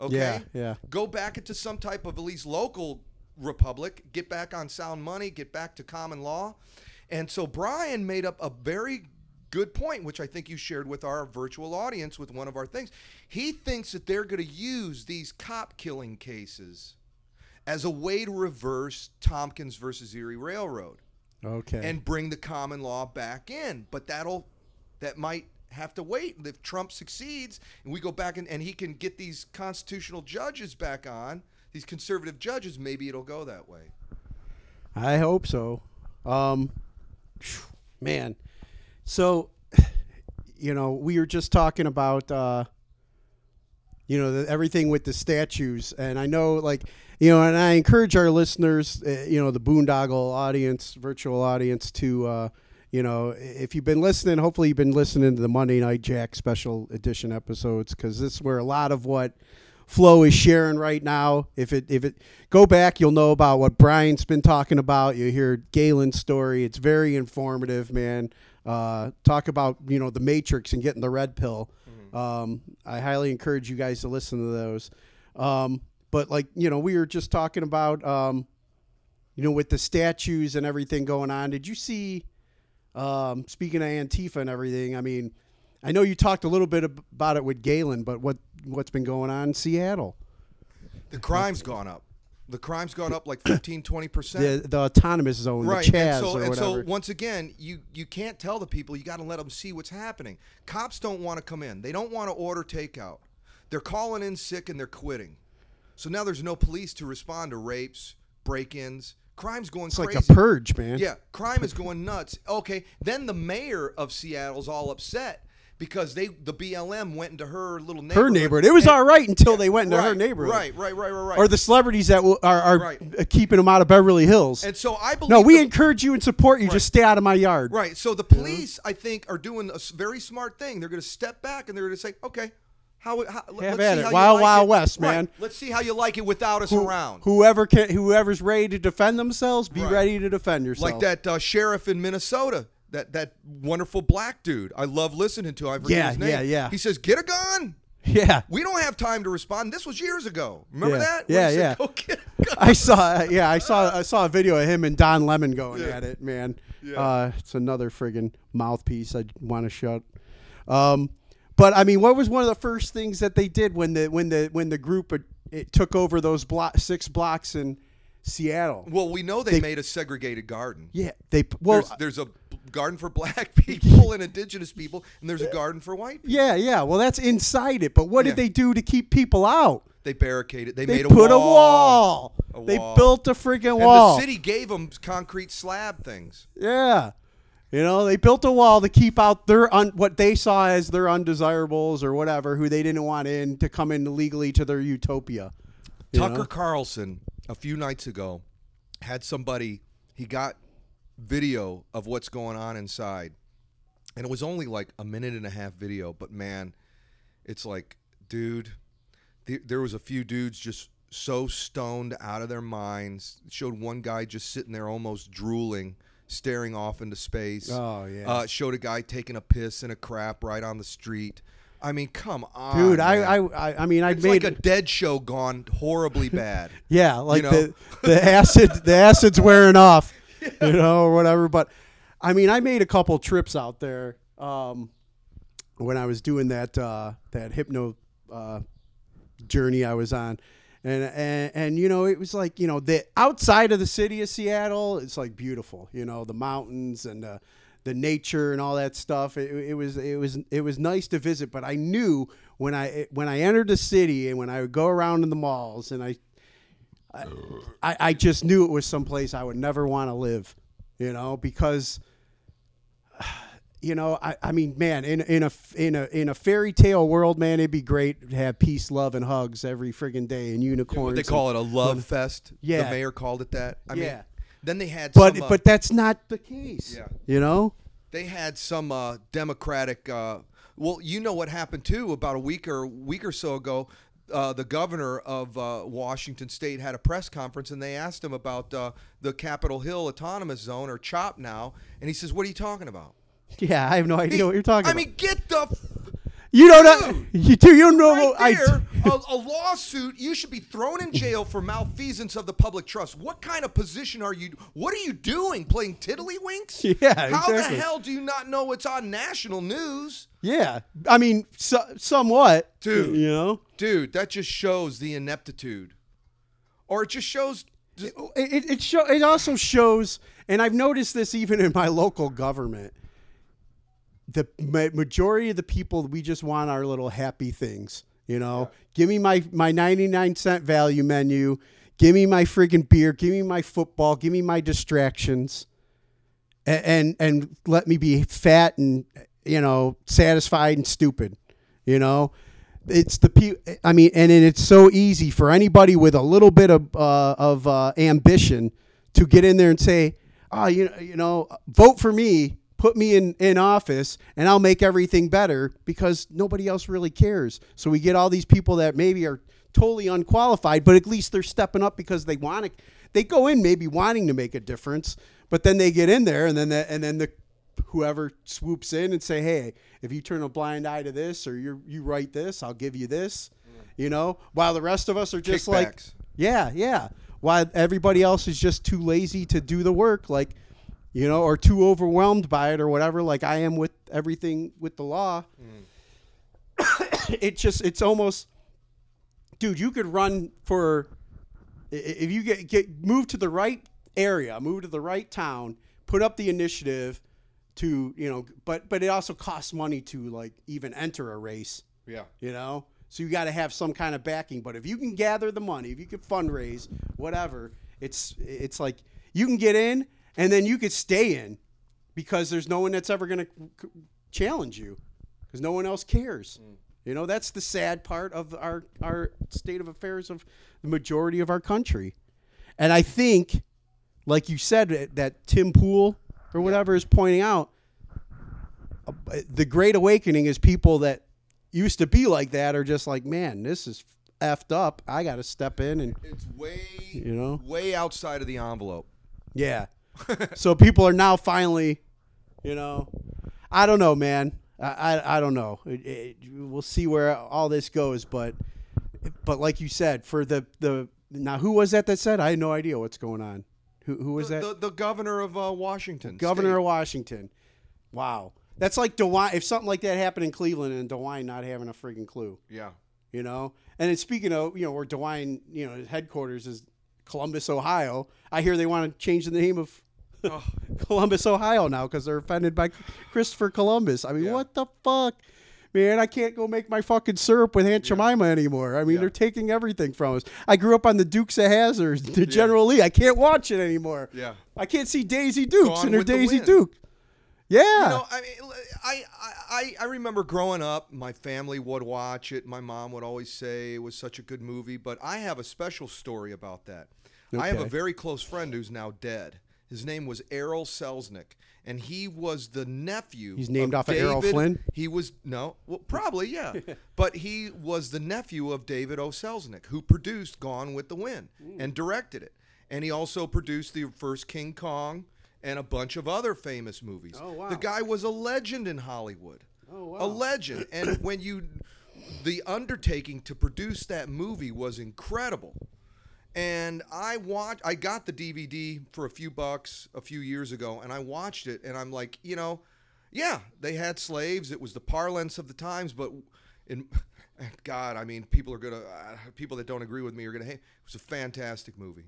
Okay. Yeah, yeah. Go back into some type of at least local republic. Get back on sound money. Get back to common law. And so Brian made up a very good point, which I think you shared with our virtual audience with one of our things. He thinks that they're going to use these cop killing cases as a way to reverse Tompkins versus Erie Railroad. Okay. and bring the common law back in. But that'll that might have to wait. If Trump succeeds and we go back and, and he can get these constitutional judges back on, these conservative judges, maybe it'll go that way. I hope so. Um, man, so [SIGHS] you know we were just talking about uh, you know the, everything with the statues, and I know like you know, and I encourage our listeners, uh, you know, the Boondoggle audience, virtual audience, to uh, you know, if you've been listening, hopefully you've been listening to the Monday Night Jack special edition episodes because this is where a lot of what Flo is sharing right now. If it if it go back, you'll know about what Brian's been talking about. You hear Galen's story. It's very informative, man. Uh, talk about you know the Matrix and getting the red pill. Um, I highly encourage you guys to listen to those. Um, but like you know, we were just talking about um, you know with the statues and everything going on. Did you see? Um, speaking of Antifa and everything, I mean, I know you talked a little bit about it with Galen, but what what's been going on in Seattle? The crime's gone up. The crime's gone up like [COUGHS] 15, 20%. The the autonomous zone, right. and so, and so once again, you you can't tell the people. You got to let them see what's happening. Cops don't want to come in. They don't want to order takeout. They're calling in sick and they're quitting. So now there's no police to respond to rapes, break-ins. Crime's going it's crazy. like a purge, man. Yeah, crime is going nuts. Okay, then the mayor of Seattle's all upset because they the BLM went into her little neighborhood. her neighborhood. It was and- all right until they went into right, her neighborhood. Right, right, right, right, right. Or the celebrities that w- are, are Right. keeping them out of Beverly Hills. and so I believe no, we the- encourage you and support you. Just stay out of my yard. Right. So the police, I think, are doing a very smart thing. They're going to step back and they're going to say, "Okay, how, how let's Have see at it. how Wild, like Wild it. West, Right. man. Let's see how you like it without us Who- around." Whoever can, whoever's ready to defend themselves, be Right. ready to defend yourself. like that uh, sheriff in Minnesota, that that wonderful black dude. I love listening to. I forget Yeah, his name. yeah, yeah. He says, "Get a gun." Yeah, We don't have time to respond. This was years ago. Remember Yeah. that? Yeah, said, yeah. Go get a gun. I saw. Yeah, I saw. I saw a video of him and Don Lemon going Yeah. at it. Man, Yeah. uh, it's another friggin' mouthpiece. I want to shut. Um, but I mean, what was one of the first things that they did when the when the when the group it, it took over those block six blocks in Seattle? Well, we know they, They- made a segregated garden. Yeah, they well. there's, uh, there's a garden for black [LAUGHS] people and indigenous people, and there's a garden for white people. yeah, yeah. Well, that's inside it. But what Yeah. did they do to keep people out? They barricaded. They, They made a put wall. a wall. A They wall. built a And wall. the city gave them concrete slab things. Yeah. You know, they built a wall to keep out their un- what they saw as their undesirables or whatever, who they didn't want in to come in legally to their utopia. You Tucker know? Carlson a few nights ago had somebody. He got video of what's going on inside, and it was only like a minute and a half video. But man, it's like, dude, th- there was a few dudes just so stoned out of their minds. It showed one guy just sitting there almost drooling, staring off into space. Oh, yeah. Uh, showed a guy taking a piss and a crap right on the street. I mean, come on, Dude, I. I, I, I mean, I It's made like a dead show gone horribly [LAUGHS] bad. yeah, like know? the the [LAUGHS] acid, the acid's wearing off, [LAUGHS] you know, or whatever. But I mean, I made a couple trips out there um, when I was doing that uh, that hypno uh, journey I was on. And, and and you know it was like you know the outside of the city of Seattle it's like beautiful you know the mountains and the, the nature and all that stuff. It, it was it was it was nice to visit but I knew when I when I entered the city and when I would go around in the malls and I I, I just knew it was someplace I would never want to live, you know, because you know, I, I mean, man, in in a in a in a fairy tale world, man, it'd be great to have peace, love, and hugs every friggin' day, and unicorns. What they call it a love fest. Yeah. the mayor called it that. I mean, Yeah. then they had but some, uh, but that's not the case. Yeah. you know. they had some uh, Democratic. Uh, well, you know what happened too about a week or week or so ago. Uh, the governor of uh, Washington State had a press conference, and they asked him about uh, the Capitol Hill Autonomous Zone or CHOP now, and he says, "What are you talking about?" Yeah, I have no idea what you're talking about. I about. mean, get the f- you don't know. Dude. [LAUGHS] You do. You don't know. right what I, there, a, a lawsuit. You should be thrown in jail for malfeasance of the public trust. What kind of position are you? What are you doing? Playing tiddlywinks? [LAUGHS] Yeah, How exactly. the hell do you not know it's on national news? yeah, I mean, so, somewhat, Dude. You know. Dude, that just shows the ineptitude. Or it just shows it, it, it, show, it also shows, and I've noticed this even in my local government. The majority of the people, we just want our little happy things. You know, give me my my ninety nine cent value menu. Give me my friggin' beer. Give me my football. Give me my distractions, and and, and let me be fat and you know satisfied and stupid. You know, it's the pe- I mean, and it's so easy for anybody with a little bit of uh, of uh, ambition to get in there and say, "Oh, you know, you know, vote for me, put me in in office, and I'll make everything better," because nobody else really cares. So we get all these people that maybe are totally unqualified, but at least they're stepping up because they want to. They go in maybe wanting to make a difference, but then they get in there, and then the, and then the whoever swoops in and say, "Hey, if you turn a blind eye to this or you you write this, I'll give you this." You know, while the rest of us are just like, yeah, yeah. While everybody else is just too lazy to do the work, like, you know, or too overwhelmed by it or whatever, like I am with everything with the law. Mm. [COUGHS] it just, it's almost, dude, you could run for, if you get, get moved to the right area, move to the right town, put up the initiative to, you know, but, but it also costs money to like even enter a race Yeah. you know so you got to have some kind of backing but if you can gather the money if you can fundraise whatever it's it's like you can get in and then you could stay in because there's no one that's ever going to challenge you because no one else cares you know that's the sad part of our our state of affairs of the majority of our country and i think like you said that- tim pool or whatever is pointing out uh, the great awakening is people that used to be like that are just like, man, this is effed up. I got to step in and It's way You know? way outside of the envelope. yeah. So people are now finally, you know, I don't know, man. I I, I don't know. It, it, we'll see where all this goes, but but like you said, for the the now who was that that said? I had no idea what's going on. Who who was the, that? The, the governor of uh, Washington. Governor State. of Washington. Wow. That's like DeWine. If something like that happened in Cleveland and DeWine not having a freaking clue. Yeah. you know. And then speaking of, you know, where DeWine, you know, his headquarters is Columbus, Ohio. I hear they want to change the name of [LAUGHS] Oh. Columbus, Ohio now because they're offended by Christopher Columbus. I mean, Yeah. what the fuck? Man, I can't go make my fucking syrup with Aunt Jemima anymore. I mean, Yeah. they're taking everything from us. I grew up on the Dukes of Hazzard, the General Lee. I can't watch it anymore. Yeah. I can't see Daisy Dukes Gone and her Daisy Duke. Yeah. You know, I mean, I, I, I remember growing up, my family would watch it. My mom would always say it was such a good movie, but I have a special story about that. I have a very close friend who's now dead. His name was Errol Selznick, and he was the nephew. He's named of off of Errol Flynn? He was no, well, probably yeah, [LAUGHS] but he was the nephew of David O. Selznick, who produced Gone with the Wind mm. and directed it, and he also produced the first King Kong and a bunch of other famous movies. Oh, wow. The guy was a legend in Hollywood. Oh, wow. A legend, and when you, the undertaking to produce that movie was incredible. And I watched. I got the DVD for a few bucks a few years ago, and I watched it, and I'm like, you know, yeah, they had slaves. It was the parlance of the times, but in [LAUGHS] God, I mean, people are gonna, uh, people that don't agree with me are gonna hate. It was a fantastic movie,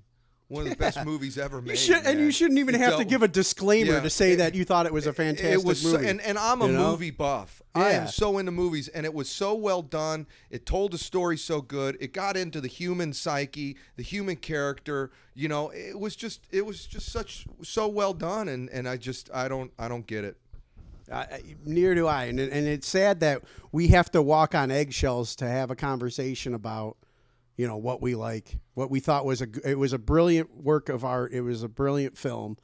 one of the [LAUGHS] best movies ever made. You should, and you shouldn't even have to give a disclaimer Yeah. to say It- that you thought it was a fantastic it was so- movie. and, and I'm a you know? movie buff. I am so into movies, and it was so well done. It told the story so good. It got into the human psyche, the human character. You know, it was just it was just such so well done, and and I just I don't I don't get it. I, I- near do I, and and it's sad that we have to walk on eggshells to have a conversation about, you know, what we like, what we thought was a it was a brilliant work of art. It was a brilliant film,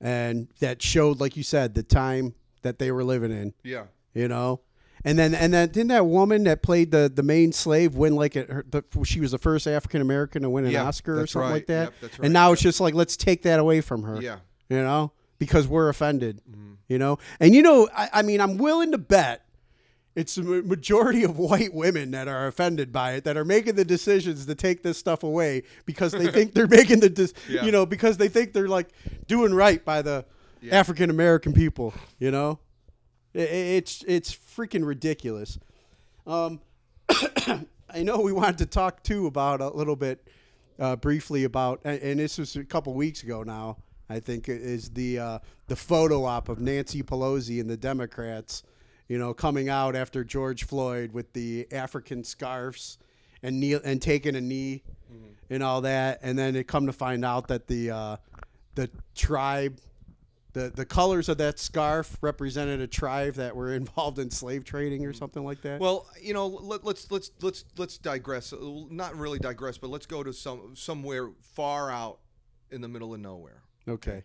and that showed, like you said, the time that they were living in. Yeah. You know. And then, and then, didn't that woman that played the, the main slave win like a, her, the, she was the first African American to win an Oscar or something right. like that? Yep, that's right. And now it's just like let's take that away from her Yeah. you know, because we're offended, Mm-hmm. you know. And you know, I, I mean, I'm willing to bet it's a ma- majority of white women that are offended by it that are making the decisions to take this stuff away because they think they're making the, dis- [LAUGHS] Yeah. you know, because they think they're like doing right by the Yeah. African American people, you know. I- I- It's it's freaking ridiculous. Um, [COUGHS] I know we wanted to talk too about a little bit uh, briefly about, and, and this was a couple weeks ago now. I think is the uh, the photo op of Nancy Pelosi and the Democrats, you know, coming out after George Floyd with the African scarves and kneel and taking a knee and all that, and then it come to find out that the uh, the tribe. The, the colors of that scarf represented a tribe that were [LAUGHS] involved in slave trading or something like that. Well, you know, let, let's let's let's let's digress. Not really digress, but let's go to some somewhere far out in the middle of nowhere. okay.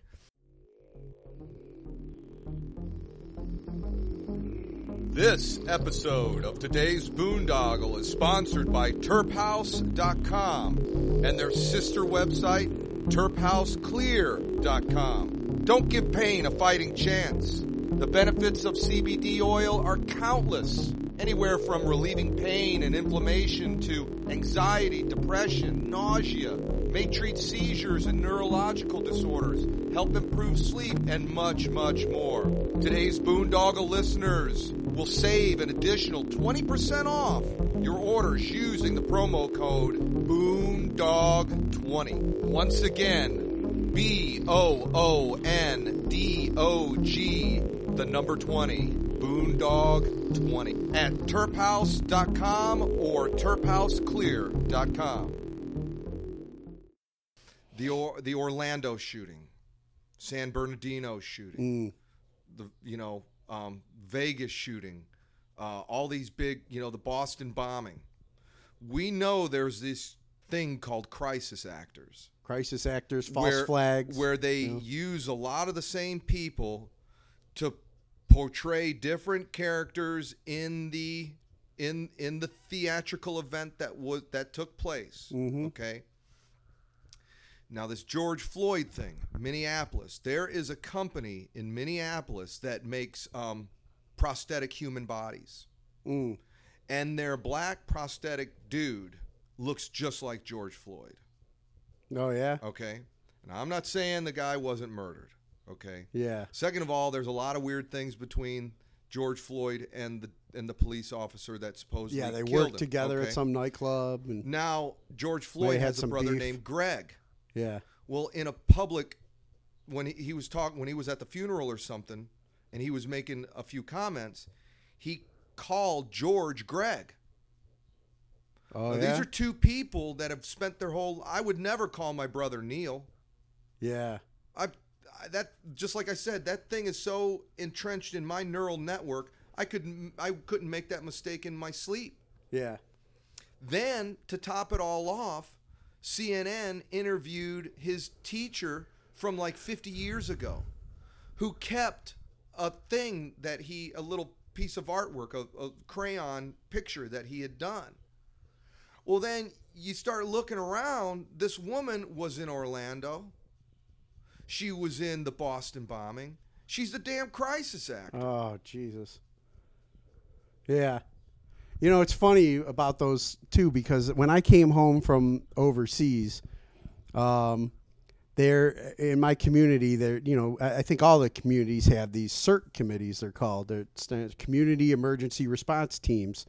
This episode of today's Boondoggle is sponsored by TerpHouse.com and their sister website, TerpHouseClear.com. Don't give pain a fighting chance. The benefits of CBD oil are countless, anywhere from relieving pain and inflammation to anxiety, depression, nausea, may treat seizures and neurological disorders, help improve sleep, and much, much more. Today's Boondoggle listeners will save an additional 20% off your orders using the promo code BOONDOG20. Once again, B O O N D O G, the number 20, Boondog20 at terphouse.com or terphouseclear.com. The, or, the Orlando shooting, San Bernardino shooting, Mm. the you know um, Vegas shooting, uh, all these big you know the Boston bombing. We know there's this thing called crisis actors, Crisis actors, false where, flags. where they you know. use a lot of the same people to portray different characters in the in in the theatrical event that was that took place. Mhm. Okay. Now this George Floyd thing, Minneapolis. There is a company in Minneapolis that makes um, prosthetic human bodies, Mm. and their black prosthetic dude looks just like George Floyd. Oh yeah, Okay. Now I'm not saying the guy wasn't murdered. Okay. yeah. Second of all, there's a lot of weird things between George Floyd and the and the police officer that supposedly Yeah, they worked him, together okay? at some nightclub, and Now George Floyd had has a brother beef. named Greg. yeah, Well, in a public, when he, he was talking, when he was at the funeral or something, and he was making a few comments, he called George Greg. oh Now, yeah, These are two people that have spent their whole. I would never call my brother Neil. yeah, I, I that just like I said, that thing is so entrenched in my neural network. I could I couldn't make that mistake in my sleep. yeah. Then to top it all off, CNN interviewed his teacher from like 50 years ago, who kept a thing that he a little piece of artwork, a, a crayon picture that he had done. Well, then you start looking around. This woman was in Orlando. She was in the Boston bombing. She's the damn crisis actor. Oh Jesus. Yeah. You know, it's funny about those two because when I came home from overseas, um, there in my community, there, you know, I I think all the communities have these CERT committees. They're called. They're community emergency response teams,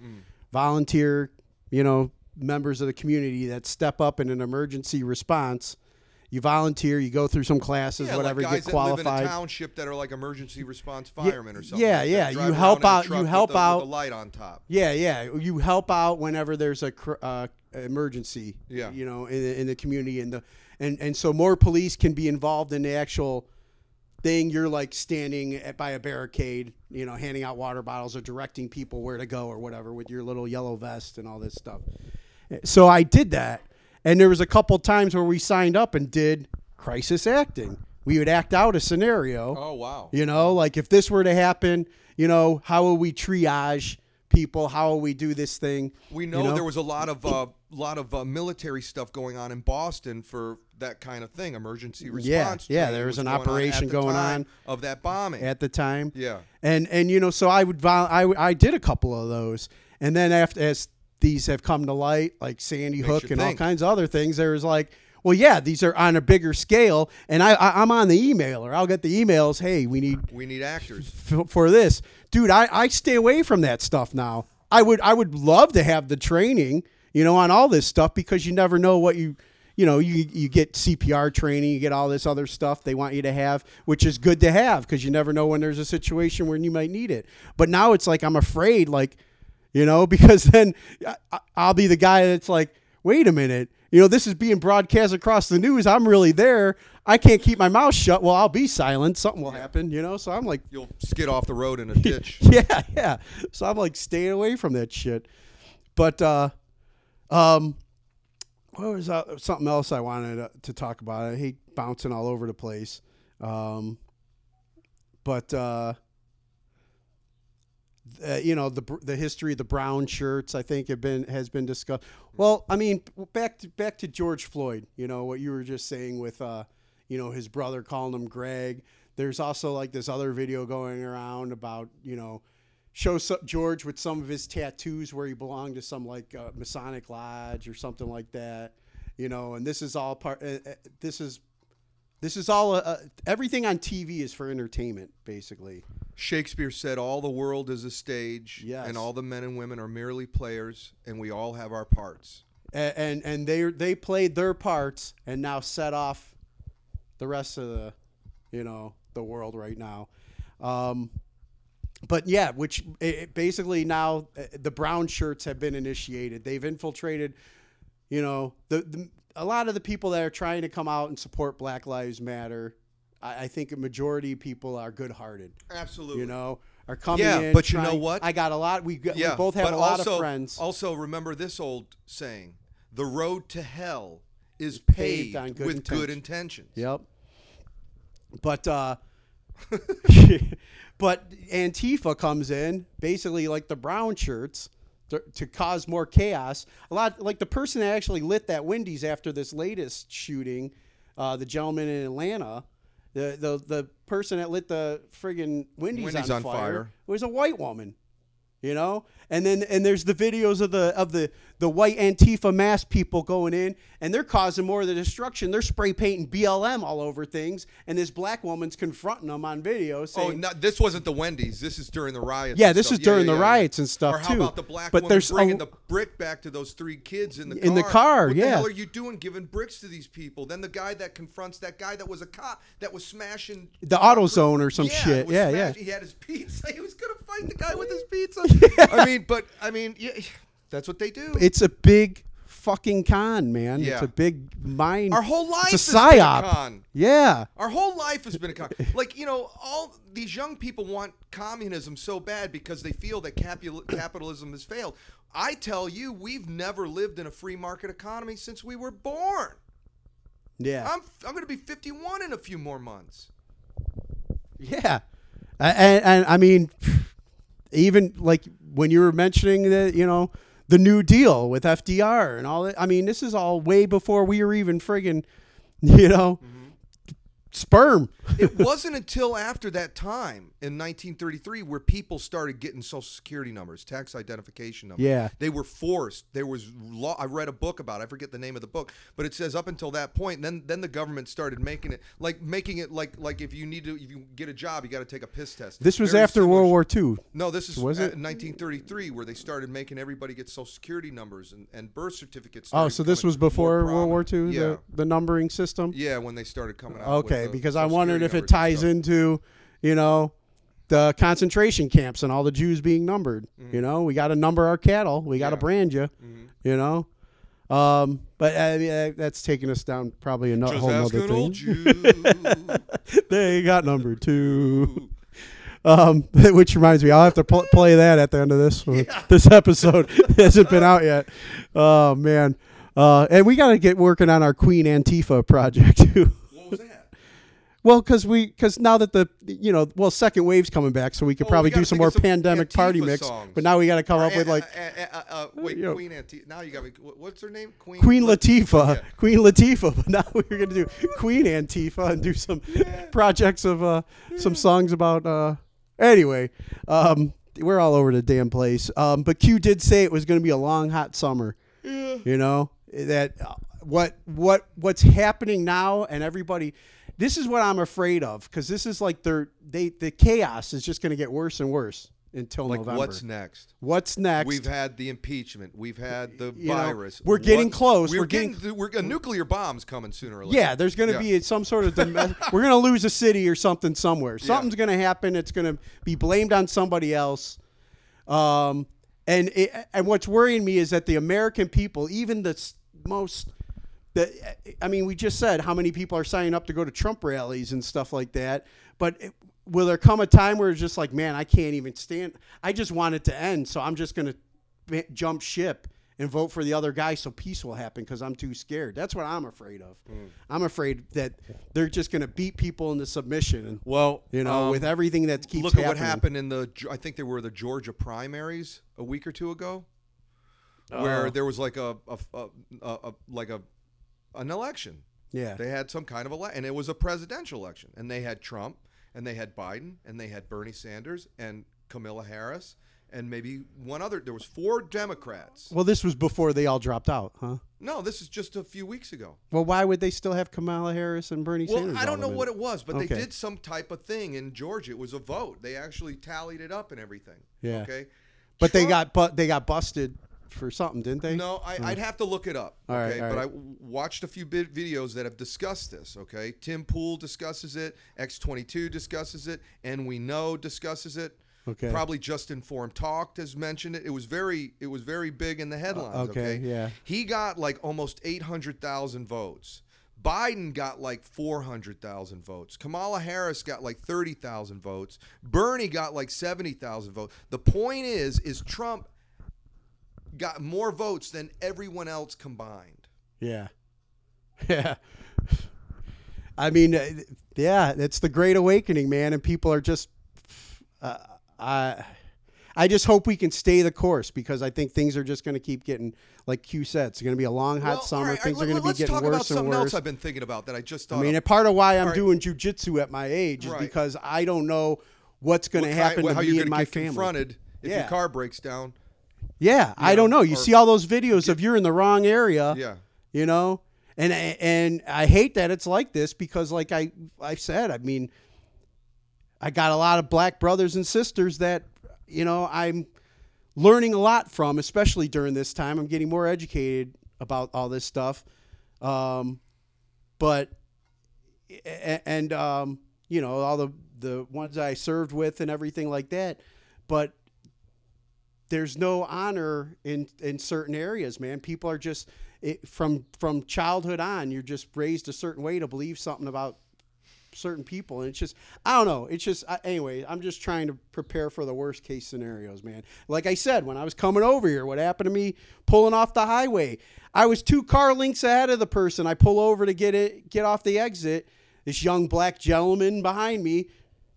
volunteer, you know, members of the community that step up in an emergency response. You volunteer, you go through some classes, Yeah, whatever, like you guys get that live in a qualified. township that are like emergency response firemen or something. yeah, like yeah, you help around in a out- you help the, out- the light on top. Yeah, yeah. You help out whenever there's a cr- uh, emergency. Yeah. You know, in, the- in the community and the and and so more police can be involved in the actual thing. You're like standing at, by a barricade, you know, handing out water bottles or directing people where to go or whatever with your little yellow vest and all this stuff. So I did that, and there was a couple times where we signed up and did crisis acting. We would act out a scenario. Oh wow. You know, like if this were to happen, you know, how will we triage people? How will we do this thing? We You know, there was a lot of uh, lot of uh, military stuff going on in Boston for that kind of thing, emergency response. Yeah, yeah, there was an going operation at the going on of that bombing. at the time. yeah, And and you know, so I would vol- I I did a couple of those, and then after as these have come to light, like Sandy Hook and all kinds of other things, there was like. Well, yeah, these are on a bigger scale, and I, I I'm on the email, or I'll get the emails. Hey, we need we need actors. f- for this, dude. I, I stay away from that stuff now. I would I would love to have the training, you know, on all this stuff because you never know what you you know, you you get CPR training, you get all this other stuff they want you to have, which is good to have because you never know when there's a situation where you might need it. But now it's like I'm afraid, like, you know, [LAUGHS] because then I'll be the guy that's like, wait a minute, you know, this is being broadcast across the news. I'm really there. I can't keep my mouth shut. Well, I'll be silent. Something will happen, you know. So I'm like, You'll skid off the road in a [LAUGHS] ditch. yeah, yeah. So I'm like staying away from that shit. But uh, um, what was that? something else I wanted to, to talk about? I hate bouncing all over the place. Um, but uh, uh, you know the the history of the brown shirts I think have been has been discussed. Well, I mean back to back to George Floyd. You know what you were just saying with uh, you know his brother calling him Greg. There's also like this other video going around about you know show George with some of his tattoos where he belonged to some like uh, Masonic lodge or something like that. You know, and this is all part. Uh, uh, this is this is all uh, everything on TV is for entertainment, basically. Shakespeare said, "All the world is a stage, Yes. and all the men and women are merely players, and we all have our parts." and and, and they they played their parts and now set off the rest of the you know the world right now um, but yeah which basically now uh, the brown shirts have been initiated they've infiltrated you know the, the a lot of the people that are trying to come out and support black lives matter i, I think a majority of people are good-hearted Absolutely. you know are coming Yeah, in but you know what? i got a lot we, yeah, we both have a lot also, of friends Also, remember this old saying: "The road to hell is paved paved, good with good intentions." Yep. But uh [LAUGHS] [LAUGHS] but Antifa comes in basically like the brown shirts to, to cause more chaos. A lot like the person that actually lit that Wendy's after this latest shooting, uh, the gentleman in Atlanta, the the the person that lit the friggin' Wendy's, Wendy's on, on fire, fire. was a white woman. You know, and then and there's the videos of the of the the white Antifa mask people going in, and they're causing more of the destruction. They're spray painting BLM all over things, and this black woman's confronting them on video, Oh, saying, no, this wasn't the Wendy's. This is during the riots. Yeah, this stuff. is during the riots and stuff, Or how too. about the black But woman there's a- bringing the brick back to those three kids in the car? In the car, what yeah. the hell are you doing, giving bricks to these people? Then the guy that confronts that guy that was a cop that was smashing The AutoZone or some Yeah, shit. Yeah, smash- yeah. He had his pizza. [LAUGHS] He was gonna fight the guy with his [LAUGHS] pizza. I mean, but I mean, yeah, that's what they do. it's a big fucking con, man. It's a big mind. Our whole life it's a has been a psyop. con. Yeah. Our whole life has been a con. [LAUGHS] Like, you know, all these young people want communism so bad because they feel that capital- capitalism has failed. I tell you, we've never lived in a free market economy since we were born. Yeah. I'm I'm going to be 51 in a few more months. Yeah, and, and I mean, even like when you were mentioning that, you know, the New Deal with FDR and all that. I mean, this is all way before we were even friggin', [LAUGHS] you know, mm-hmm. Sperm. It [LAUGHS] wasn't until after that time in 1933 where people started getting social security numbers, tax identification numbers. Yeah. They were forced. There was law. I read a book about. It. I forget the name of the book, but it says up until that point, then then the government started making it like making it like like if you need to if you get a job, you got to take a piss test. This was Very after similar- World War II. No, this is Was it? 1933 where they started making everybody get social security numbers and, and birth certificates. Oh, so this was before World War. II, Yeah. the, the numbering system? yeah, when they started coming out. with Okay, the because I wondered if it ties into, you know, the concentration camps and all the Jews being numbered. Mm-hmm. You know, we got to number our cattle. We got to Yeah. brand you. You know, um, but uh, yeah, that's taking us down probably another whole ask nother an old thing. Jew. [LAUGHS] they got number two. Um, [LAUGHS] which reminds me, I'll have to pl- play that at the end of this one. [LAUGHS] This episode hasn't been out yet. Oh man, uh, and we got to get working on our Queen Antifa project too. What was that? Well, because we because now that the you know well second wave's coming back, so we could Oh, probably we gotta do some think more of some pandemic party mix. songs. But now we got to come up Uh, with like uh, uh, uh, uh, wait, you know. Queen Antifa. Now you got me. what- What's her name? Queen. Queen Lat- Latifah, Yeah. Queen Latifah. But now [LAUGHS] we're gonna do Queen Antifa and do some projects of uh, some songs about. Uh, anyway, um, we're all over the damn place. Um, but Q did say it was gonna be a long, hot summer. You know that uh, what what what's happening now, and everybody. This is what I'm afraid of because this is like they're they the chaos is just going to get worse and worse. until Like November. what's next? What's next? We've had the impeachment. We've had the You know, virus. we're getting close. We're, We're getting. getting- we're a nuclear bomb's coming sooner or later. yeah, there's going to Yeah. be some sort of [LAUGHS] we're going to lose a city or something somewhere. Something's going to happen. It's going to be blamed on somebody else. Um, and it, and what's worrying me is that the American people, even the most, the I mean, we just said how many people are signing up to go to Trump rallies and stuff like that. But it, will there come a time where it's just like, man, I can't even stand. I just want it to end, so I'm just going to jump ship and vote for the other guy so peace will happen because I'm too scared. That's what I'm afraid of. Hmm. I'm afraid that they're just going to beat people into submission. And, Well, you know, um, with everything that keeps look at what happening. happened in the. I think there were the Georgia primaries a week or two ago, where Oh. there was like a, a, a, a like a an election. Yeah. They had some kind of a election, and it was a presidential election, and they had Trump, and they had Biden, and they had Bernie Sanders, and Kamala Harris, and maybe one other. There was four Democrats. well, this was before they all dropped out, huh? No, this is just a few weeks ago. Well, why would they still have Kamala Harris and Bernie Well, Sanders? I don't know what it was, but they did some type of thing in Georgia. It was a vote. They actually tallied it up and everything. Yeah. Okay. But they got but they got busted for something, didn't they? No, I, hmm. I'd have to look it up. All right, Okay, all but right. I watched a few bit videos that have discussed this. Okay, Tim Pool discusses it, X22 discusses it, and we know discusses it. Okay. Probably Just Informed Talked has mentioned it. It was very, it was very big in the uh, headlines. okay, okay, yeah. He got like almost 800,000 votes. Biden got like 400,000 votes. Kamala Harris got like 30,000 votes. Bernie got like 70,000 votes. The point is, is Trump got more votes than everyone else combined. Yeah. [LAUGHS] Yeah. I mean, uh, yeah, it's the great awakening, man, and people are just uh, I I just hope we can stay the course because I think things are just going to keep getting like Q said, it's going to be a long hot Well, summer. right, things right, are going to be getting worse and something worse. else I've been thinking about that I just thought. I mean, of. part of why I'm right. doing jujitsu at my age is because I don't know what's going to happen to how me you're and my family. confronted if Yeah. your car breaks down. Yeah, I know, don't know. You or- see all those videos of you're in the wrong area. Yeah. you know and and i hate that it's like this because like i i said i mean i got a lot of black brothers and sisters that you know i'm learning a lot from especially during this time i'm getting more educated about all this stuff um but and um you know all the the ones i served with and everything like that but there's no honor in in certain areas man. People are just it, from from childhood on you're just raised a certain way to believe something about certain people. And it's just i don't know. It's just I, anyway i'm just trying to prepare for the worst case scenarios man. Like i said when i was coming over here what happened to me? Pulling off the highway. I was two car lengths ahead of the person. I pull over to get it get off the exit. This young black gentleman behind me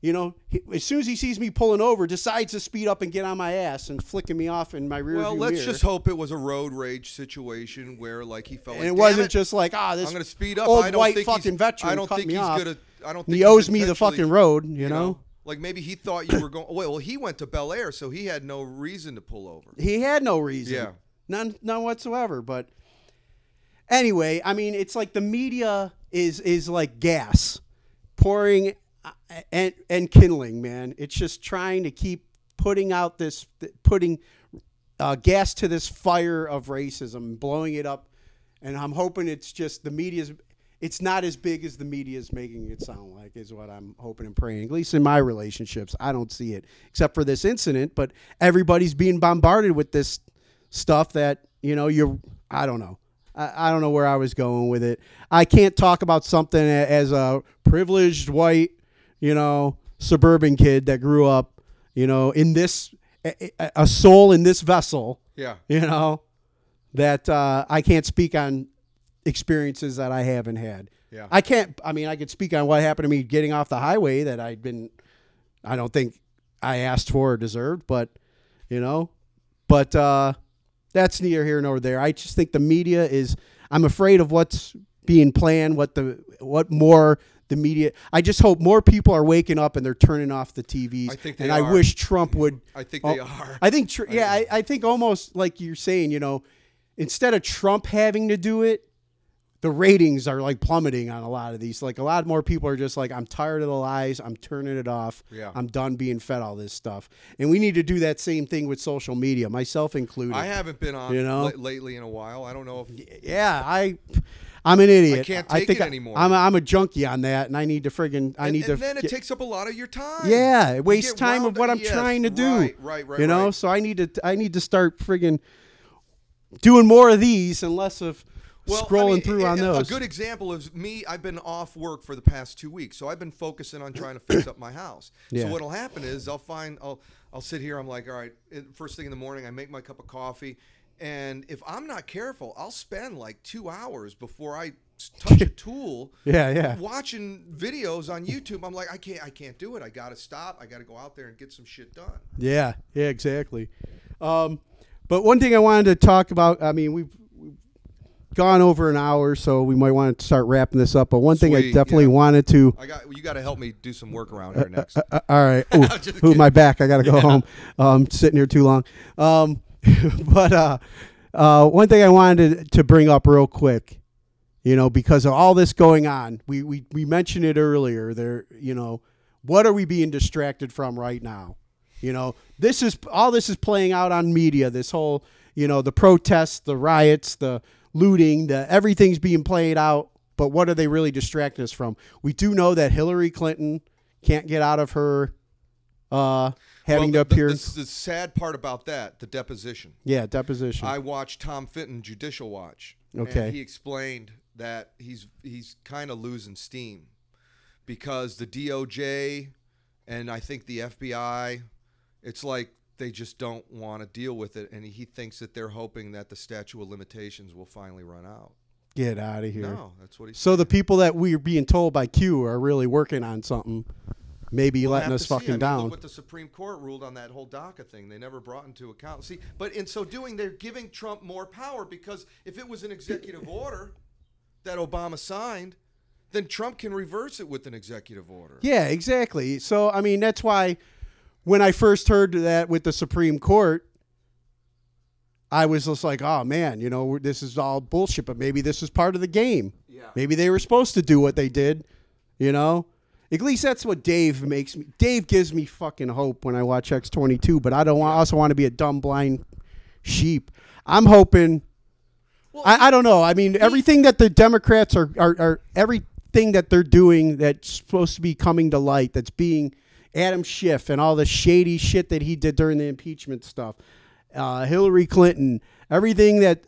you know, he, as soon as he sees me pulling over, decides to speed up and get on my ass and flicking me off in my rear Well, let's mirror. just hope it was a road rage situation where, like, he felt and like, it wasn't it, just like ah, this I'm going to speed up. old I don't white think fucking he's, veteran I don't cut think me he's off. gonna. I don't think he owes me the fucking road, you, know? Like maybe he thought you were going. Wait, well, he went to Bel Air, so he had no reason to pull over. He had no reason. Yeah. None none whatsoever. But anyway, I mean it's like the media is is like gas pouring and and kindling, man. It's just trying to keep putting out this putting uh, gas to this fire of racism, blowing it up. And I'm hoping it's just the media's it's not as big as the media is making it sound like is what I'm hoping and praying. At least in my relationships, I don't see it except for this incident, but everybody's being bombarded with this stuff that, you know, you're I don't know. I, I don't know where I was going with it. I can't talk about something as a privileged white, you know, suburban kid that grew up, you know, in this a, soul in this vessel Yeah. you know that uh, i can't speak on experiences that i haven't had Yeah. i can't i mean i could speak on what happened to me getting off the highway that i'd been i don't think i asked for or deserved but you know but uh, that's neither here nor there i just think the media is i'm afraid of what's being planned what the what more the media i just hope more people are waking up and they're turning off the tvs I think they and i wish trump would I think Oh, they are. I think, tr- yeah, I, I think almost like you're saying, you know, instead of Trump having to do it, the ratings are like plummeting on a lot of these. Like a lot more people are just like, I'm tired of the lies. I'm turning it off. Yeah. I'm done being fed all this stuff. And we need to do that same thing with social media, myself included. I haven't been on You know? la- lately in a while. I don't know if yeah, I. I'm an idiot. I can't take think it I- anymore. I'm a, I'm a junkie on that, and I need to friggin' I and, need and to. then it takes up a lot of your time. Yeah, it wastes time of what I'm yes, trying to do. Right, right, right. you know, right. so I need to I need to start friggin' doing more of these and less of Well, I scrolling mean, through on those. A good example is me. I've been off work for the past two weeks, so I've been focusing on trying to fix up my house. Yeah. So what'll happen is I'll find I'll I'll sit here. I'm like, all right. First thing in the morning, I make my cup of coffee, and if I'm not careful, I'll spend like two hours before I touch a [LAUGHS] tool. yeah, yeah. Watching videos on YouTube, I'm like, I can't, I can't do it. I got to stop. I got to go out there and get some shit done. Yeah, yeah, exactly. Um, but one thing I wanted to talk about, I mean, we've, we've gone over an hour, so we might want to start wrapping this up. But one thing I definitely yeah. wanted to. I got, you got to help me do some work around here next. Uh, uh, all right. [LAUGHS] Ooh, ooh, my back. I got to go home. Um, sitting here too long. Um, [LAUGHS] but uh, uh, one thing I wanted to, bring up real quick, you know, because of all this going on, we, we, we mentioned it earlier. There, you know, what are we being distracted from right now? You know, this is all this is playing out on media. This whole, you know, the protests, the riots, the looting, the everything's being played out. But what are they really distracting us from? We do know that Hillary Clinton can't get out of her uh, having Well, to the- appear. The, the, the sad part about that, the deposition. yeah, deposition. I watched Tom Fitton Judicial Watch. Okay. And he explained that he's he's kind of losing steam because the DOJ and I think the FBI, it's like they just don't want to deal with it, and he thinks that they're hoping that the statute of limitations will finally run out. get out of here. No, that's what he. So the people that we're being told by Q are really working on something, maybe We'll letting us see. I fucking mean, down. What the Supreme Court ruled on that whole DACA thing. They never brought into account. See, but in so doing, they're giving Trump more power because if it was an executive [COUGHS] order that Obama signed, then Trump can reverse it with an executive order. Yeah, exactly. So I mean, that's why when I first heard that with the Supreme Court, I was just like, "Oh man, you know, this is all bullshit." But maybe this was part of the game. Yeah. Maybe they were supposed to do what they did. You know, at least that's what Dave makes me. Dave gives me fucking hope when I watch X twenty two. But I don't want, also want to be a dumb blind sheep. I'm hoping. Well, I, I don't know. I mean, everything that the Democrats are, are, are everything that they're doing that's supposed to be coming to light, that's being Adam Schiff and all the shady shit that he did during the impeachment stuff, uh, Hillary Clinton, everything that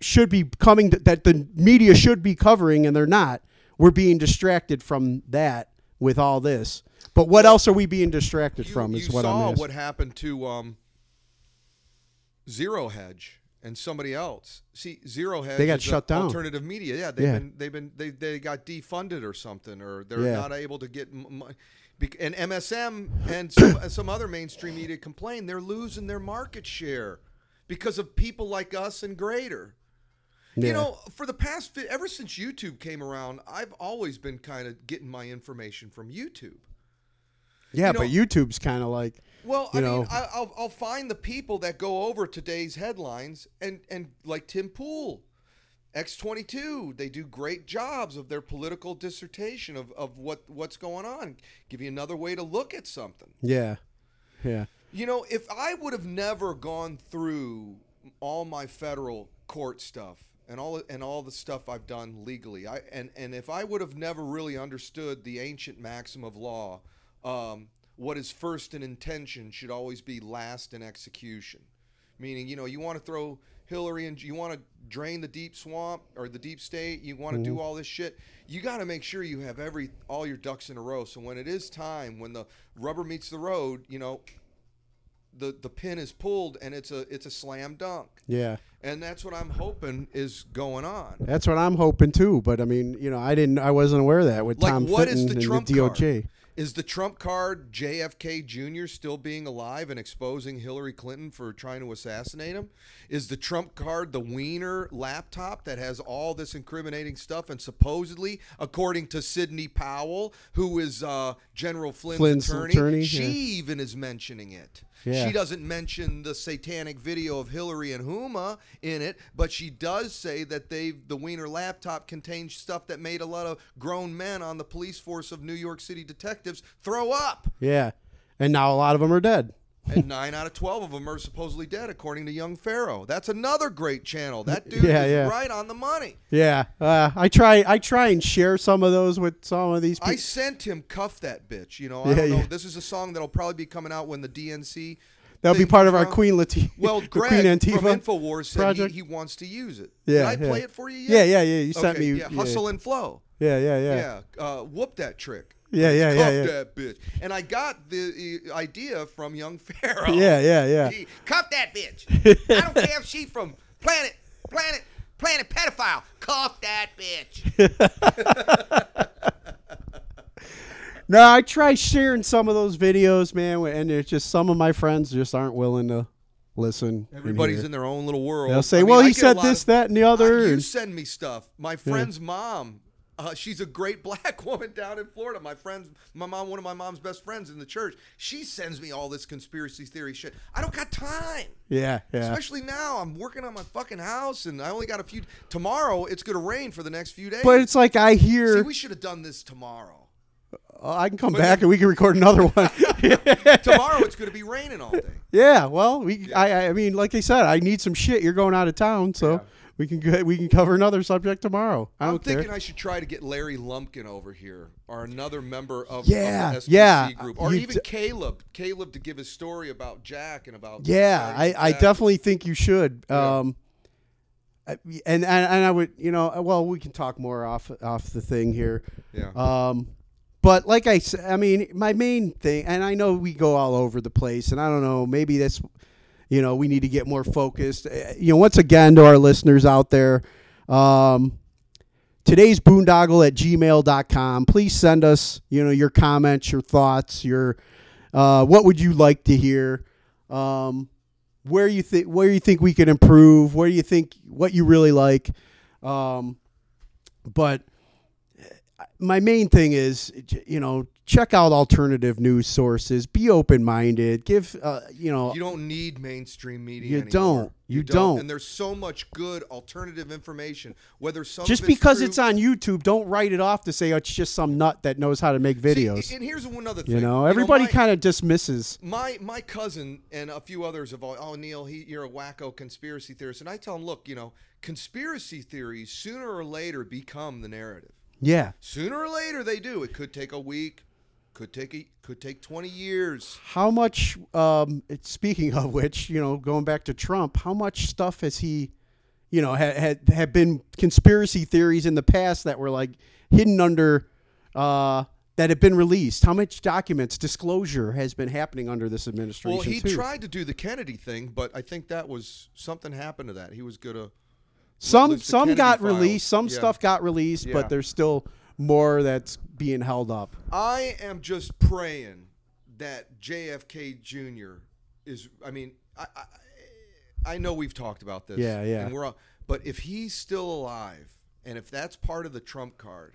should be coming to, that the media should be covering and they're not. We're being distracted from that with all this. But what else are we being distracted you, from? Is what I'm asking. what happened to um, Zero Hedge and somebody else. See, Zero Hedge They got shut down. Alternative media. Yeah, they've Yeah. been they've been they they got defunded or something, or they're Yeah. not able to get. M- m- and MSM and some, [COUGHS] some other mainstream media complain they're losing their market share because of people like us and greater. Yeah. You know, for the past ever since YouTube came around, I've always been kind of getting my information from YouTube. yeah, you know- but YouTube's kind of like Well, I know. mean, I, I'll, I'll find the people that go over today's headlines and, and like Tim Pool, X22, they do great jobs of their political dissertation of, of what, what's going on. Give you another way to look at something. yeah, yeah. You know, if I would have never gone through all my federal court stuff and all and all the stuff I've done legally, I and and if I would have never really understood the ancient maxim of law, um, what is first in intention should always be last in execution. Meaning, you know, you want to throw Hillary and you want to drain the deep swamp or the deep state. You want to do all this shit. You got to make sure you have every all your ducks in a row. So when it is time, when the rubber meets the road, you know, the the pin is pulled and it's a it's a slam dunk. Yeah. And that's what I'm hoping is going on. That's what I'm hoping too. But I mean, you know, I didn't, I wasn't aware of that with Like, Tom what is Fitton the and trump the DOJ. Is the Trump card JFK Jr. still being alive and exposing Hillary Clinton for trying to assassinate him? Is the Trump card the Wiener laptop that has all this incriminating stuff and supposedly, according to Sidney Powell, who is uh, General Flynn's, Flynn's attorney, attorney, she yeah. even is mentioning it. Yeah. She doesn't mention the satanic video of Hillary and Huma in it, but she does say that they the Wiener laptop contains stuff that made a lot of grown men on the police force of New York City detectives throw up. Yeah. And now a lot of them are dead. And nine out of twelve of them are supposedly dead, according to Young Pharaoh. That's another great channel. That dude Yeah, is yeah. right on the money. Yeah. Uh, I try I try and share some of those with some of these people. I sent him "Cuff That Bitch." You know, I Yeah, don't know. yeah. This is a song that'll probably be coming out when the DNC. That'll be part of our. Queen Latifah. [LAUGHS] Well, Greg Queen from Infowars said project. he, he wants to use it. Yeah, Did I play it for you Yeah, yet? yeah, yeah. You sent Okay, me yeah, hustle and flow. Yeah, yeah, yeah. Yeah, uh, whoop that trick. Yeah, yeah, yeah, yeah. that bitch. And I got the uh, idea from Young [LAUGHS] Pharaoh. Yeah, yeah, yeah. He, Cuff that bitch. I don't care if she's from planet, planet, planet pedophile. Cuff that bitch. [LAUGHS] No, I try sharing some of those videos, man, and it's just some of my friends just aren't willing to listen. Everybody's hear. in their own little world. They'll say, I mean, "Well, I he said this, of- that, and the other." You send me stuff. My friend's mom, uh, she's a great [LAUGHS] black woman down in Florida. My friend's, my mom, one of my mom's best friends in the church. She sends me all this conspiracy theory shit. I don't got time. yeah, yeah. Especially now, I'm working on my fucking house, and I only got a few. Tomorrow, it's gonna rain for the next few days. But it's like I hear. See, we should have done this tomorrow. Oh, I can come back and we can record another [LAUGHS] one. [LAUGHS] tomorrow, it's gonna be raining all day. yeah, well, we. I, I mean, like I said, I need some shit. You're going out of town, so we can go, we can cover another subject tomorrow. I I'm don't thinking care. I should try to get Larry Lumpkin over here, or another member of, Yeah, of yeah, group, or you even d- Caleb. Caleb to give his story about Jack and about Yeah, I, I definitely think you should. Yeah. Um, and, and and I would, you know, well, we can talk more off off the thing here. Yeah. Um, but like I said, I mean, my main thing, and I know we go all over the place, and I don't know, maybe that's, you know, we need to get more focused. Uh, You know, once again, to our listeners out there, um, today's boondoggle at gmail.com. Please send us, you know, your comments, your thoughts, your, uh, what would you like to hear? Um, where you think, where you think we can improve, where you think, what you really like. Um, but my main thing is you know check out alternative news sources be open-minded give uh, you know You don't need mainstream media. You anymore. don't. You don't. And there's so much good alternative information. Whether some just because true- it's on youtube don't write it off to say oh, it's just some nut that knows how to make See, videos and here's one other thing. you know everybody my- kind of dismisses my my cousin and a few others have all, oh Neil, he, you're a wacko conspiracy theorist, and I tell him, look, you know, conspiracy theories sooner or later become the narrative. yeah Sooner or later they do. It could take a week, could take a, could take 20 years. how much um speaking of which you know going back to trump how much stuff has he you know had had, had been conspiracy theories in the past that were like hidden under uh that have been released how much documents disclosure has been happening under this administration Well, he too? tried to do the Kennedy thing, but I think that was something happened to that. He was gonna some some Kennedy got released some Yeah. stuff got released Yeah. but there's still more that's being held up I am just praying that JFK Jr. is. I mean, I, I, I know we've talked about this. Yeah, yeah. And we're all, but if he's still alive, and if that's part of the Trump card,